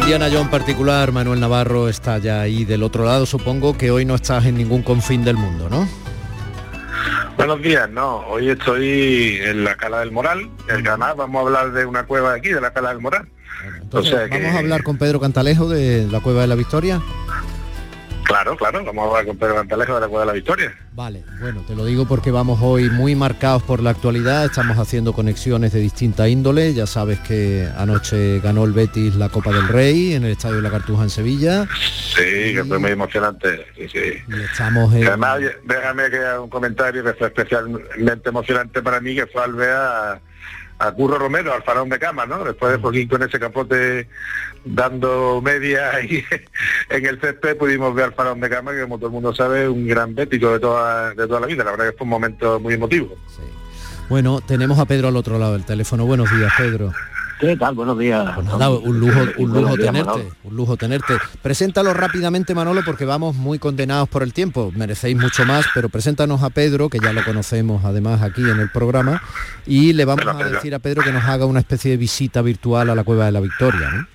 Indiana John particular, Manuel Navarro está ya ahí del otro lado. Supongo que hoy no estás en ningún confín del mundo, ¿no? Buenos días, no, hoy estoy en la Cala del Moral, el Granada, vamos a hablar de una cueva de aquí, de la Cala del Moral. Entonces, vamos a hablar con Pedro Cantalejo de la Cueva de la Victoria. Claro, claro, vamos a hablar con Pedro Cantalejo de la Cueva de la Victoria. Vale, bueno, te lo digo porque vamos hoy muy marcados por la actualidad, estamos haciendo conexiones de distinta índole, ya sabes que anoche ganó el Betis la Copa del Rey en el Estadio de la Cartuja en Sevilla. Sí, que fue muy emocionante, sí, sí. Y estamos en... Además, déjame que haga un comentario que fue especialmente emocionante para mí, que fue al ver a, Curro Romero, al farón de cama, ¿no? Después de poquito con ese capote dando media y en el césped pudimos ver al farón de cama, que como todo el mundo sabe, un gran bético de toda, de toda la vida. La verdad que fue un momento muy emotivo. Bueno, tenemos a Pedro al otro lado del teléfono. Buenos días, Pedro. ¿Qué tal? Buenos días. Pues nada, un lujo, un lujo tenerte, un lujo tenerte. Preséntalo rápidamente, Manolo, porque vamos muy condenados por el tiempo. Merecéis mucho más, pero preséntanos a Pedro, que ya lo conocemos además aquí en el programa, y le vamos a decir a Pedro que nos haga una especie de visita virtual a la Cueva de la Victoria, ¿no?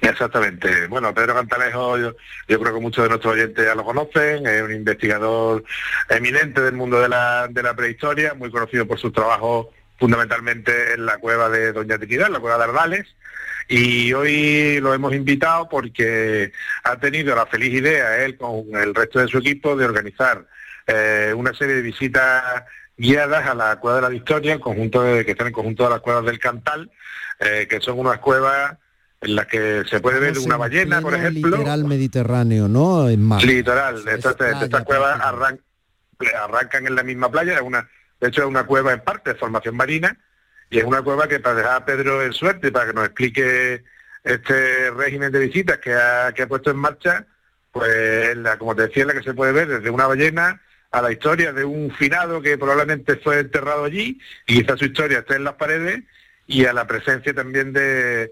Exactamente. Bueno, Pedro Cantalejo, yo, yo, creo que muchos de nuestros oyentes ya lo conocen, es un investigador eminente del mundo de la, de la prehistoria, muy conocido por su trabajo fundamentalmente en la cueva de Doña Trinidad, la cueva de Ardales, y hoy lo hemos invitado porque ha tenido la feliz idea, él con el resto de su equipo, de organizar eh, una serie de visitas guiadas a la Cueva de la Victoria, conjunto de, que están en conjunto de las cuevas del Cantal, eh, que son unas cuevas en las que se puede ver una ballena, por ejemplo. Literal mediterráneo, ¿no? En mar. Literal, estas, estas cuevas arrancan en la misma playa, es una de hecho, es una cueva en parte de formación marina y es una cueva que para dejar a Pedro en suerte, para que nos explique este régimen de visitas que ha, puesto en marcha, pues la, como te decía, la que se puede ver desde una ballena a la historia de un finado que probablemente fue enterrado allí y quizá su historia esté en las paredes y a la presencia también de,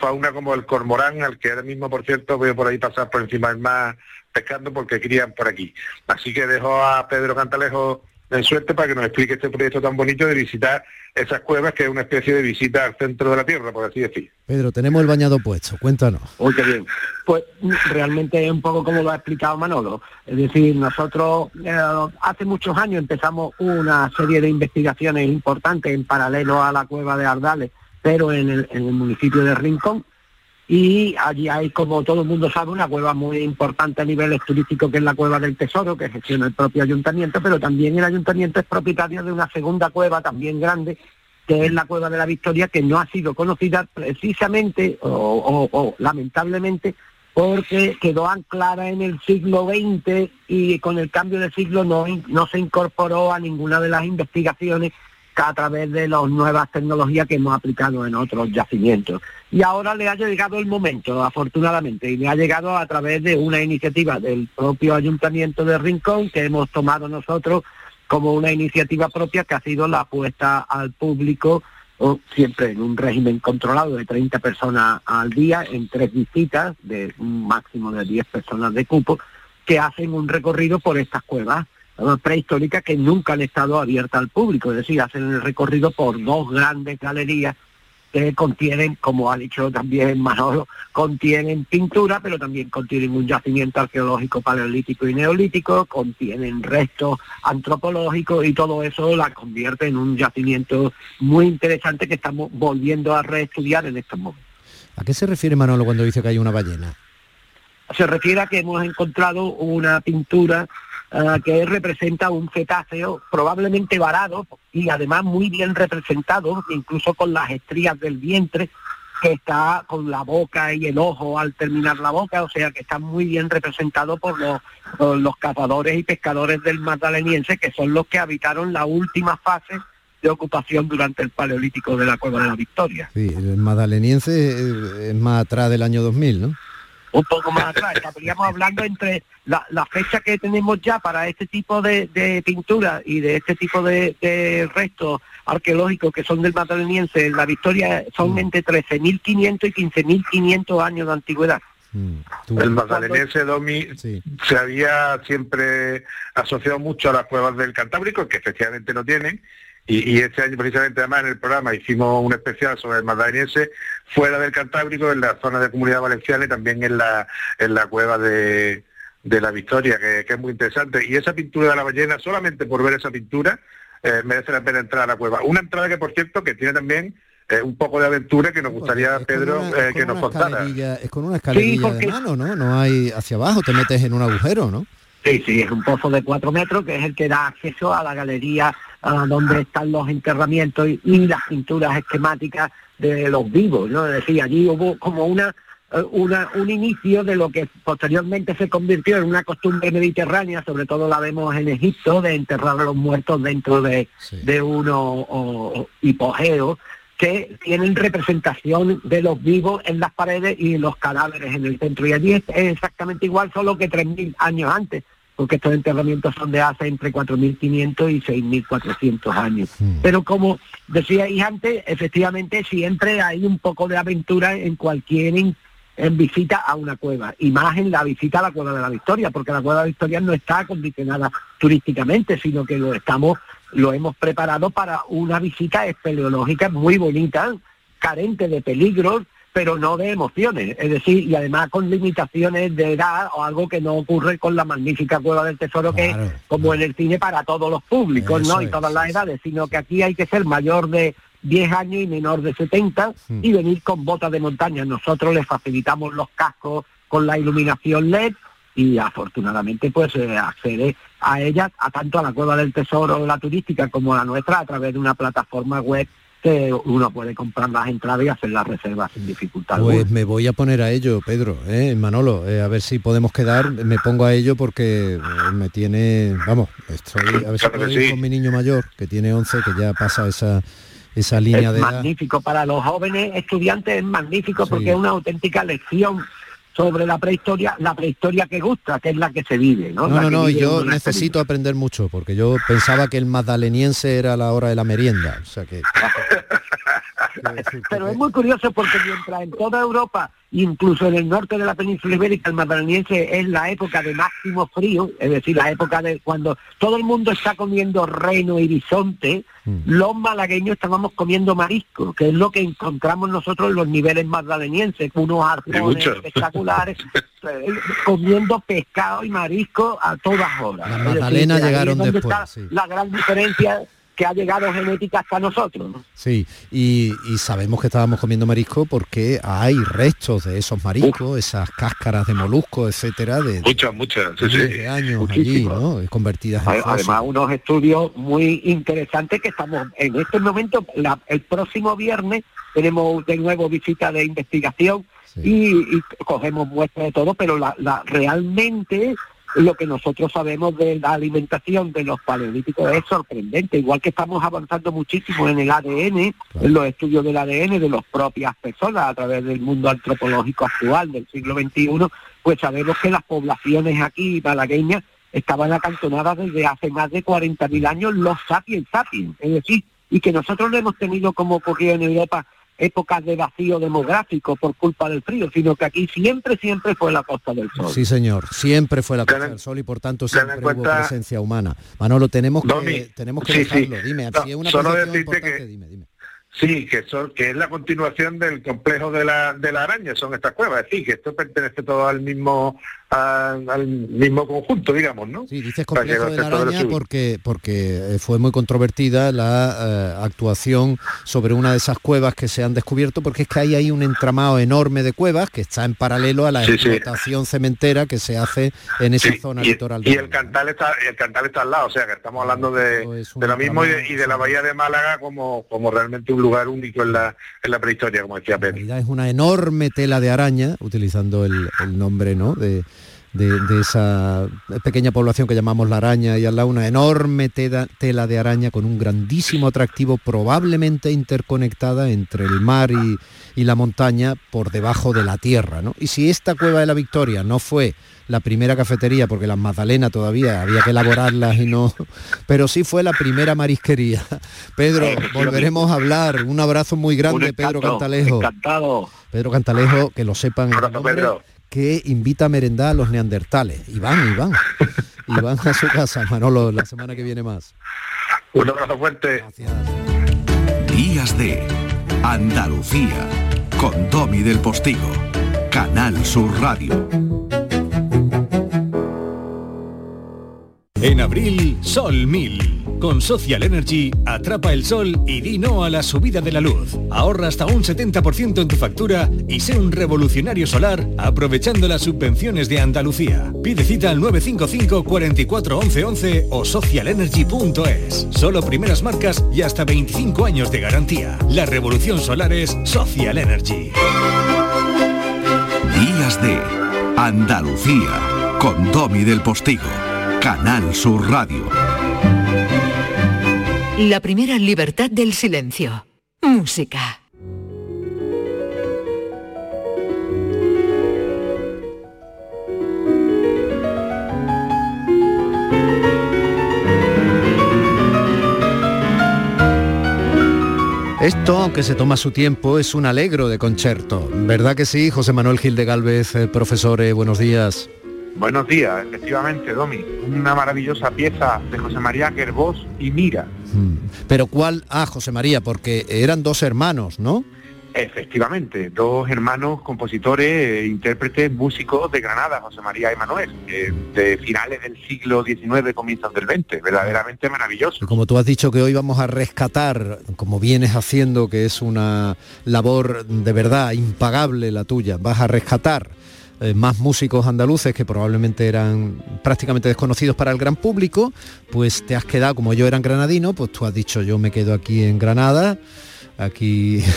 fauna como el cormorán, al que ahora mismo, por cierto, voy por ahí pasar por encima del mar pescando porque crían por aquí. Así que dejo a Pedro Cantalejo en suerte para que nos explique este proyecto tan bonito de visitar esas cuevas, que es una especie de visita al centro de la Tierra, por así decir. Pedro, tenemos el bañado puesto, cuéntanos. Uy, qué bien. Pues realmente es un poco como lo ha explicado Manolo. Es decir, nosotros eh, hace muchos años empezamos una serie de investigaciones importantes en paralelo a la cueva de Ardales, pero en el, en el municipio de Rincón, y allí hay, como todo el mundo sabe, una cueva muy importante a nivel turístico que es la Cueva del Tesoro, que gestiona el propio ayuntamiento, pero también el ayuntamiento es propietario de una segunda cueva también grande, que es la Cueva de la Victoria, que no ha sido conocida precisamente o, lamentablemente porque quedó anclada en el siglo XX y con el cambio de siglo no, no se incorporó a ninguna de las investigaciones a través de las nuevas tecnologías que hemos aplicado en otros yacimientos. Y ahora le ha llegado el momento, afortunadamente, y le ha llegado a través de una iniciativa del propio Ayuntamiento de Rincón que hemos tomado nosotros como una iniciativa propia que ha sido la puesta al público siempre en un régimen controlado de 30 personas al día, en tres visitas de un máximo de 10 personas de cupo, que hacen un recorrido por estas cuevas prehistóricas que nunca han estado abiertas al público, es decir, hacen el recorrido por dos grandes galerías que contienen, como ha dicho también Manolo, contienen pintura, pero también contienen un yacimiento arqueológico paleolítico y neolítico, contienen restos antropológicos y todo eso la convierte en un yacimiento muy interesante que estamos volviendo a reestudiar en estos momentos. ¿A qué se refiere Manolo cuando dice que hay una ballena? Se refiere a que hemos encontrado una pintura eh, que representa un cetáceo probablemente varado y además muy bien representado, incluso con las estrías del vientre, que está con la boca y el ojo al terminar la boca, o sea que está muy bien representado por los, los cazadores y pescadores del Magdaleniense, que son los que habitaron la última fase de ocupación durante el Paleolítico de la Cueva de la Victoria. Sí, el Magdaleniense es más atrás del año 2000, ¿no? Un poco más atrás. Estaríamos hablando entre la, fecha que tenemos ya para este tipo de, pintura y de este tipo de, restos arqueológicos que son del Magdaleniense en la Victoria son mm. entre 13.500 y 15.500 años de antigüedad. Mm. El magdaleniense Domi se había siempre asociado mucho a las cuevas del Cantábrico, que efectivamente no tienen, Y, y este año precisamente además en el programa hicimos un especial sobre el magdaleniense fuera del Cantábrico, en la zona de Comunidad Valenciana y también en la, en la cueva de, de la Victoria, que, que es muy interesante. Y esa pintura de la ballena, solamente por ver esa pintura, eh, merece la pena entrar a la cueva. Una entrada que, por cierto, que tiene también eh, un poco de aventura que nos gustaría, Pedro, eh, que nos contara. Es con una escalerilla de mano, ¿no? No hay hacia abajo, te metes en un agujero, ¿no? Sí, sí, es un pozo de cuatro metros que es el que da acceso a la galería ah, donde están los enterramientos y, y las pinturas esquemáticas de los vivos, ¿no? Es decir, allí hubo como una, eh, una un inicio de lo que posteriormente se convirtió en una costumbre mediterránea, sobre todo la vemos en Egipto, de enterrar a los muertos dentro de, de unos hipogeos que tienen representación de los vivos en las paredes y los cadáveres en el centro. Y allí es es exactamente igual, solo que 3.000 años antes, porque estos enterramientos son de hace entre 4.500 y 6.400 años. Pero como decíais antes, efectivamente siempre hay un poco de aventura en cualquier en visita a una cueva, y más en la visita a la Cueva de la Victoria, porque la Cueva de la Victoria no está acondicionada turísticamente, sino que lo estamos, lo hemos preparado para una visita espeleológica muy bonita, carente de peligros, pero no de emociones, es decir, y además con limitaciones de edad o algo que no ocurre con la magnífica Cueva del Tesoro que es como en el cine para todos los públicos, ¿no? Y todas las edades, sino que aquí hay que ser mayor de 10 años y menor de 70 y venir con botas de montaña. Nosotros les facilitamos los cascos con la iluminación LED y afortunadamente pues eh, accede a ellas, a tanto a la Cueva del Tesoro, la turística, como a la nuestra, a través de una plataforma web que uno puede comprar las entradas y hacer las reservas sin dificultad. Pues alguna. me voy a poner a ello, Pedro, ¿eh? Manolo, eh, a ver si podemos quedar, me pongo a ello porque eh, me tiene, vamos, estoy, a ver si puedo ir sí. con mi niño mayor, que tiene 11, que ya pasa esa, esa línea es de edad. magnífico para los jóvenes estudiantes es magnífico porque es una auténtica lección sobre la prehistoria, la prehistoria que gusta, que es la que se vive, ¿no? No, no, no, yo necesito aprender mucho, porque yo pensaba que el magdaleniense era la hora de la merienda, o sea que... Pero es muy curioso porque mientras en toda Europa, incluso en el norte de la península ibérica, el magdaleniense es la época de máximo frío, es decir, la época de cuando todo el mundo está comiendo reno y bisonte, los malagueños estábamos comiendo marisco, que es lo que encontramos nosotros en los niveles magdalenienses, unos arpones mucho. espectaculares, eh, comiendo pescado y marisco a todas horas. Las magdalenas llegaron después, está sí. La gran diferencia que ha llegado genética hasta nosotros. ¿no? Sí, y, y sabemos que estábamos comiendo marisco porque hay restos de esos mariscos, esas cáscaras de moluscos, etcétera, de, Muchas, muchas, sí, sí. de años allí, ¿no? Convertidas en Ade- Además, unos estudios muy interesantes que estamos en estos momentos, la- el próximo viernes tenemos de nuevo visita de investigación y, y cogemos muestras de todo, pero la, la- realmente lo que nosotros sabemos de la alimentación de los paleolíticos es sorprendente, igual que estamos avanzando muchísimo en el ADN, en los estudios del ADN de las propias personas a través del mundo antropológico actual del siglo XXI, pues sabemos que las poblaciones aquí malagueñas estaban acantonadas desde hace más de 40.000 años los sapiens sapiens, es decir, y que nosotros no hemos tenido como ocurrió en Europa épocas de vacío demográfico por culpa del frío, sino que aquí siempre, siempre fue la costa del sol. Sí, señor, siempre fue la Costa del Sol y por tanto siempre hubo cuenta- presencia humana. Manolo, tenemos que, Domi, tenemos que sí, sí. dejarlo, dime, No, si es una solo decirte importante, que- dime, dime. Sí, que, son, que es la continuación del complejo de la, de la araña, son estas cuevas, es decir, que esto pertenece todo al mismo al, al mismo conjunto, digamos, ¿no? Sí, dices complejo de la araña porque, porque eh, fue muy controvertida la eh, actuación sobre una de esas cuevas que se han descubierto, porque es que ahí hay un entramado enorme de cuevas que está en paralelo a la Sí, sí. explotación cementera que se hace en esa zona y, litoral. de y el cantal está el cantal está al lado, o sea que estamos hablando de, de lo mismo y de, y de la bahía de Málaga como, como realmente un lugar único en la, en la prehistoria, como decía Pedro. es una enorme tela de araña, utilizando el, el nombre ¿no? de, de- de esa pequeña población que llamamos la araña y al lado una enorme tela, tela de araña con un grandísimo atractivo probablemente interconectada entre el mar y, y la montaña por debajo de la tierra. ¿no? Y si esta cueva de la Victoria no fue la primera cafetería, porque las magdalenas todavía había que elaborarlas y no, pero sí fue la primera marisquería. Pedro, volveremos a hablar. Un abrazo muy grande, Pedro Cantalejo. Encantado. Pedro Cantalejo, que lo sepan, Pedro. Que invita a merendar a los neandertales. Iván, Iván. Iván a su casa, Manolo, la semana que viene más. Un abrazo fuerte. Días de Andalucía con Domi del Postigo, Canal Sur Radio. En abril, Sol 1000. Con Social Energy, atrapa el sol y di no a la subida de la luz. Ahorra hasta un 70% en tu factura y sé un revolucionario solar aprovechando las subvenciones de Andalucía. Pide cita al 955 44 11 11 o socialenergy.es. Solo primeras marcas y hasta 25 años de garantía. La revolución solar es Social Energy. Días de Andalucía con Domi del Postigo, Canal Sur Radio. La primera libertad del silencio. Música. Esto, aunque se toma su tiempo, es un alegro de concierto. ¿Verdad que sí, José Manuel Gil de Galvez, eh, profesor? eh, buenos días. Buenos días, efectivamente, Domi. Una maravillosa pieza de José María Gerbós y Mira. Pero ¿cuál? Ah, José María, porque eran dos hermanos, ¿no? Efectivamente, dos hermanos compositores, eh, intérpretes, músicos de Granada, José María y Manuel, eh, de finales del siglo XIX, comienzos del XX, verdaderamente maravilloso. Como tú has dicho que hoy vamos a rescatar, como vienes haciendo, que es una labor de verdad impagable la tuya, vas a rescatar eh, más músicos andaluces que probablemente eran prácticamente desconocidos para el gran público, pues te has quedado, como yo era granadino, pues tú has dicho yo me quedo aquí en Granada, aquí...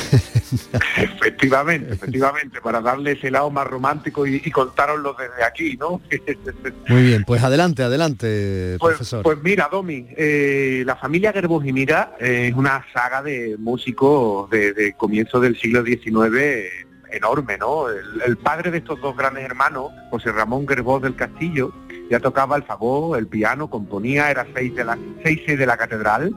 Efectivamente, efectivamente, para darle ese lado más romántico y, y contároslo desde aquí, ¿no? Muy bien, pues adelante, adelante, Pues, profesor. pues mira, Domi, eh, la familia Gerbos y Mira es una saga de músicos de, de comienzo del siglo XIX enorme, ¿no? El, padre de estos dos grandes hermanos, José Ramón Gerbós del Castillo, ya tocaba el fagot, el piano, componía, era seis de la, seis de la catedral,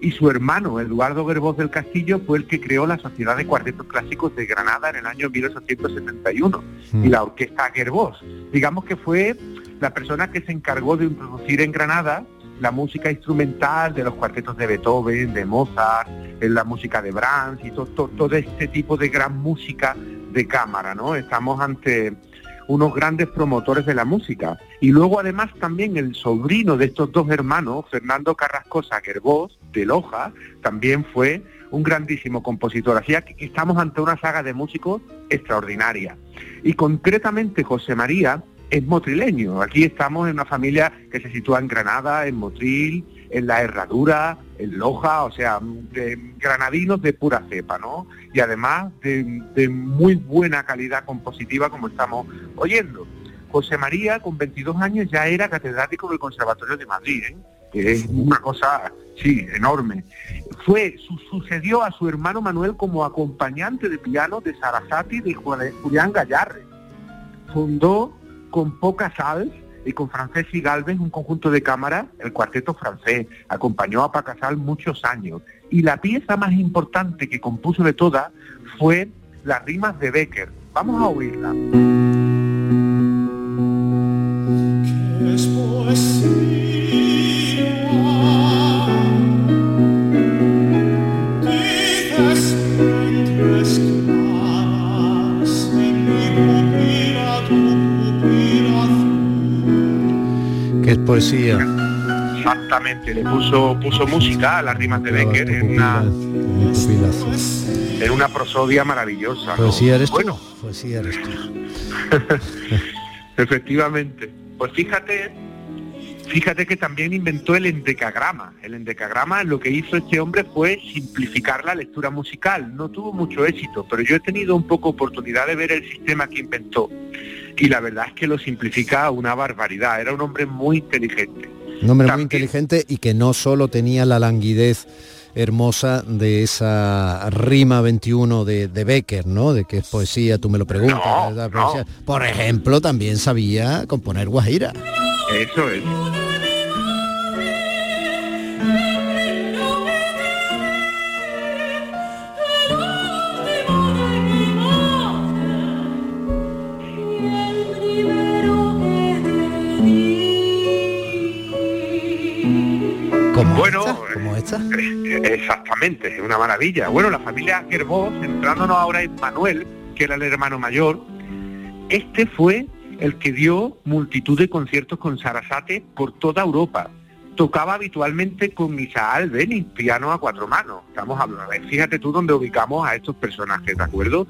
y su hermano, Eduardo Gerbós del Castillo, fue el que creó la Sociedad de Cuartetos Clásicos de Granada en el año 1871 y la Orquesta Gerbós. Digamos que fue la persona que se encargó de introducir en Granada la música instrumental de los cuartetos de Beethoven, de Mozart, en la música de Brahms y to- to- todo este tipo de gran música de cámara, ¿no? Estamos ante unos grandes promotores de la música. Y luego además también el sobrino de estos dos hermanos, Fernando Carrascosa Gerbós, de Loja, también fue un grandísimo compositor. Así que estamos ante una saga de músicos extraordinaria. Y concretamente José María es motrileño. Aquí estamos en una familia que se sitúa en Granada, en Motril, en La Herradura, en Loja, o sea, granadinos de pura cepa, ¿no? Y además de, de muy buena calidad compositiva como estamos oyendo. José María, con 22 años, ya era catedrático del Conservatorio de Madrid, ¿eh? que es una cosa, sí, enorme. Fue, su- sucedió a su hermano Manuel como acompañante de piano de Sarasati y de Julián Gallarre. Fundó con poca sal y con Francés y Galvez un conjunto de cámara, el cuarteto francés, acompañó a Pacasal muchos años. Y la pieza más importante que compuso de todas fue las rimas de Becker. Vamos a oírla. Poesía. Exactamente, le puso, puso música a las rimas de Becker en una, en una prosodia maravillosa. ¿no? Poesía eres tú. Bueno, Poesía eres tú. Efectivamente. Pues fíjate, fíjate que también inventó el endecagrama. El endecagrama lo que hizo este hombre fue simplificar la lectura musical. No tuvo mucho éxito, pero yo he tenido un poco oportunidad de ver el sistema que inventó. Y la verdad es que lo simplifica una barbaridad. Era un hombre muy inteligente. Un hombre muy inteligente y que no solo tenía la languidez hermosa de esa rima 21 de, de Becker, ¿no? De que es poesía, tú me lo preguntas. Por ejemplo, también sabía componer guajira. Eso es. ¿Cómo Bueno? ¿Cómo Exactamente, es una maravilla. Bueno, la familia Gerbó, centrándonos ahora en Manuel, que era el hermano mayor, este fue el que dio multitud de conciertos con Sarasate por toda Europa. Tocaba habitualmente con Misa Albeni, piano a cuatro manos. Estamos hablando, fíjate tú dónde ubicamos a estos personajes, ¿de acuerdo?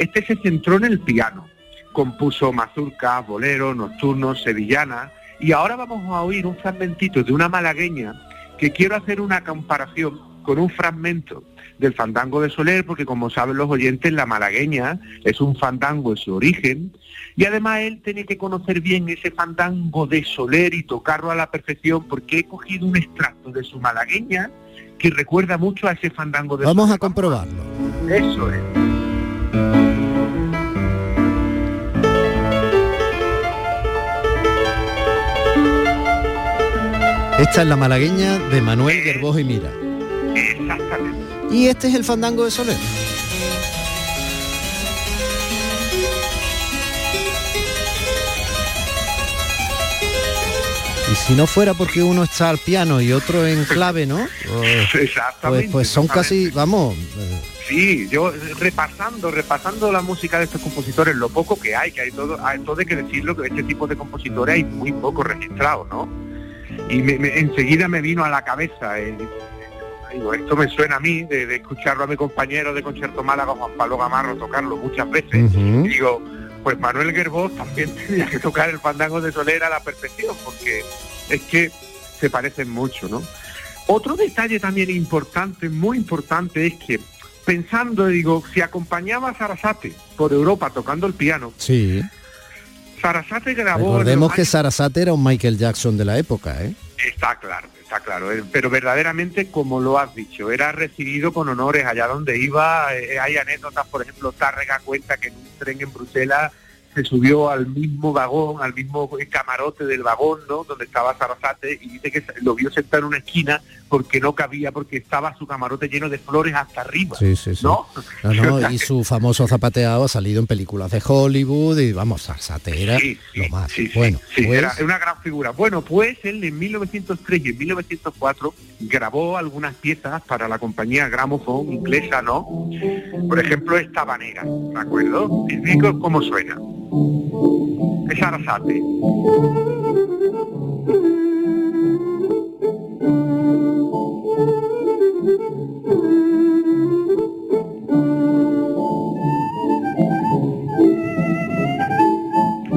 Este se centró en el piano. Compuso mazurcas, boleros, nocturnos, sevillanas. Y ahora vamos a oír un fragmentito de una malagueña que quiero hacer una comparación con un fragmento del fandango de Soler, porque como saben los oyentes, la malagueña es un fandango en su origen, y además él tiene que conocer bien ese fandango de Soler y tocarlo a la perfección, porque he cogido un extracto de su malagueña que recuerda mucho a ese fandango de Vamos a comprobarlo. Eso es. Esta es la malagueña de Manuel Gerboj y Mira. Exactamente. Y este es el fandango de Soler. Y si no fuera porque uno está al piano y otro en clave, ¿no? Pues, Exactamente. pues son casi, vamos, eh, Sí, yo eh, repasando, repasando la música de estos compositores, lo poco que hay, que hay todo, hay todo hay que decirlo que este tipo de compositores hay muy poco registrados, ¿no? Y me- me- enseguida me vino a la cabeza, digo, esto me suena a mí, de, de escucharlo a mi compañero de Concierto Málaga, Juan Pablo Gamarro, tocarlo muchas veces. Digo, pues Manuel Gerbós también tenía que tocar el fandango de Soler a la perfección, porque es que se parecen mucho, ¿no? Otro detalle también importante, muy importante, es que pensando, digo, si acompañaba a Sarasate por Europa tocando el piano, sí. Sarasate grabó... Recordemos que Sarasate era un Michael Jackson de la época, ¿eh? Está claro, está claro. eh, Pero verdaderamente, como lo has dicho, era recibido con honores allá donde iba. eh, hay anécdotas, por ejemplo, Tárrega cuenta que en un tren en Bruselas se subió al mismo vagón, al mismo camarote del vagón, ¿no? Donde estaba Sarasate y dice que lo vio sentado en una esquina porque no cabía, porque estaba su camarote lleno de flores hasta arriba. Sí, sí, sí. ¿No? No, no, y su famoso zapateado ha salido en películas de Hollywood y vamos, Sarasate era lo más. bueno, Sí, pues, era una gran figura. Bueno, pues él en 1903 y en 1904 grabó algunas piezas para la compañía Gramophone inglesa, ¿no? Por ejemplo, esta banera, ¿de acuerdo? Y digo cómo suena. Es Arasate.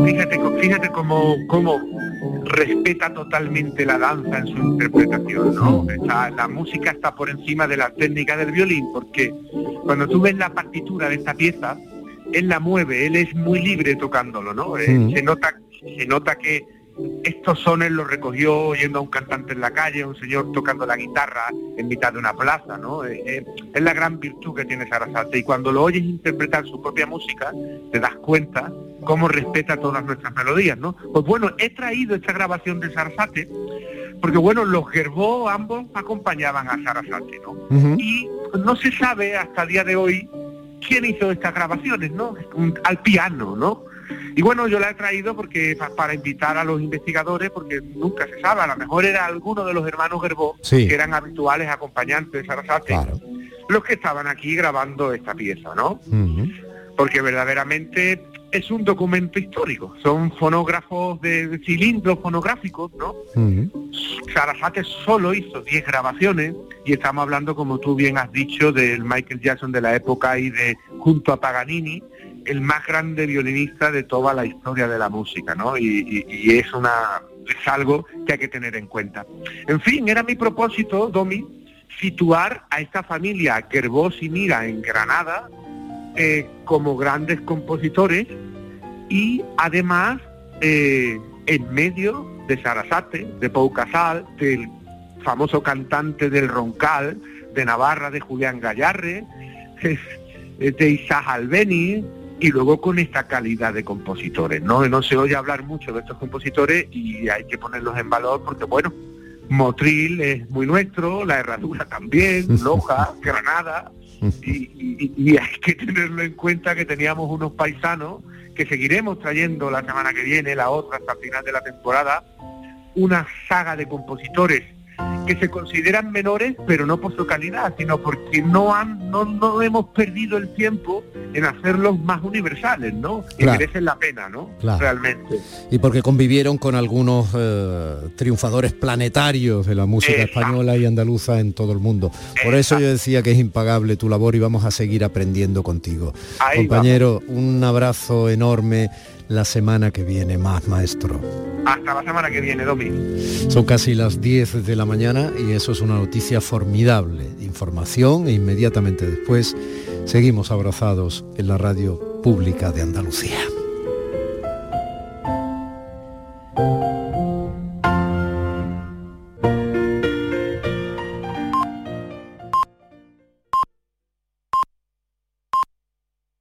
Fíjate, fíjate cómo, cómo respeta totalmente la danza en su interpretación, ¿no? Está- la música está por encima de la técnica del violín, porque cuando tú ves la partitura de esta pieza, él la mueve, él es muy libre tocándolo, ¿no? Eh, se nota, se nota que estos sones los recogió oyendo a un cantante en la calle, a un señor tocando la guitarra en mitad de una plaza, ¿no? Eh, eh, es la gran virtud que tiene Sarasate y cuando lo oyes interpretar su propia música, te das cuenta cómo respeta todas nuestras melodías, ¿no? Pues bueno, he traído esta grabación de Sarasate porque bueno, los Gerbó ambos acompañaban a Sarasate, ¿no? Y no se sabe hasta el día de hoy quién hizo estas grabaciones, ¿no? Al piano, ¿no? Y bueno, yo la he traído porque pa- para invitar a los investigadores, porque nunca se sabe, a lo mejor era alguno de los hermanos Gerbó, Sí. que eran habituales acompañantes de Sarasate, los que estaban aquí grabando esta pieza, ¿no? Porque verdaderamente es un documento histórico. Son fonógrafos de, cilindros fonográficos, ¿no? Ujú. Sarasate solo hizo 10 grabaciones y estamos hablando, como tú bien has dicho, del Michael Jackson de la época y de, junto a Paganini, el más grande violinista de toda la historia de la música, ¿no? Y, y- y es una es algo que hay que tener en cuenta. En fin, era mi propósito, Domi, situar a esta familia Gerbós y Mira en Granada eh, como grandes compositores y además eh, en medio de Sarasate, de Pau Casal, del famoso cantante del Roncal, de Navarra, de Julián Gallarre, de Isaac Albeni, y luego con esta calidad de compositores. ¿no? no se oye hablar mucho de estos compositores y hay que ponerlos en valor porque, bueno, Motril es muy nuestro, La Herradura también, Loja, Granada, y, hay que tenerlo en cuenta que teníamos unos paisanos que seguiremos trayendo la semana que viene, la otra hasta el final de la temporada, una saga de compositores porque se consideran menores, pero no por su calidad, sino porque no han, no, no hemos perdido el tiempo en hacerlos más universales, ¿no? Claro. merecen la pena, ¿no? Claro. Realmente. Y porque convivieron con algunos eh, triunfadores planetarios de la música Exacto. española y andaluza en todo el mundo. Por eso yo decía que es impagable tu labor y vamos a seguir aprendiendo contigo. Ahí Compañero, un abrazo enorme la semana que viene más, maestro. Hasta la semana que viene, Domi. Son casi las 10 de la mañana y eso es una noticia formidable. Información e inmediatamente después seguimos abrazados en la radio pública de Andalucía.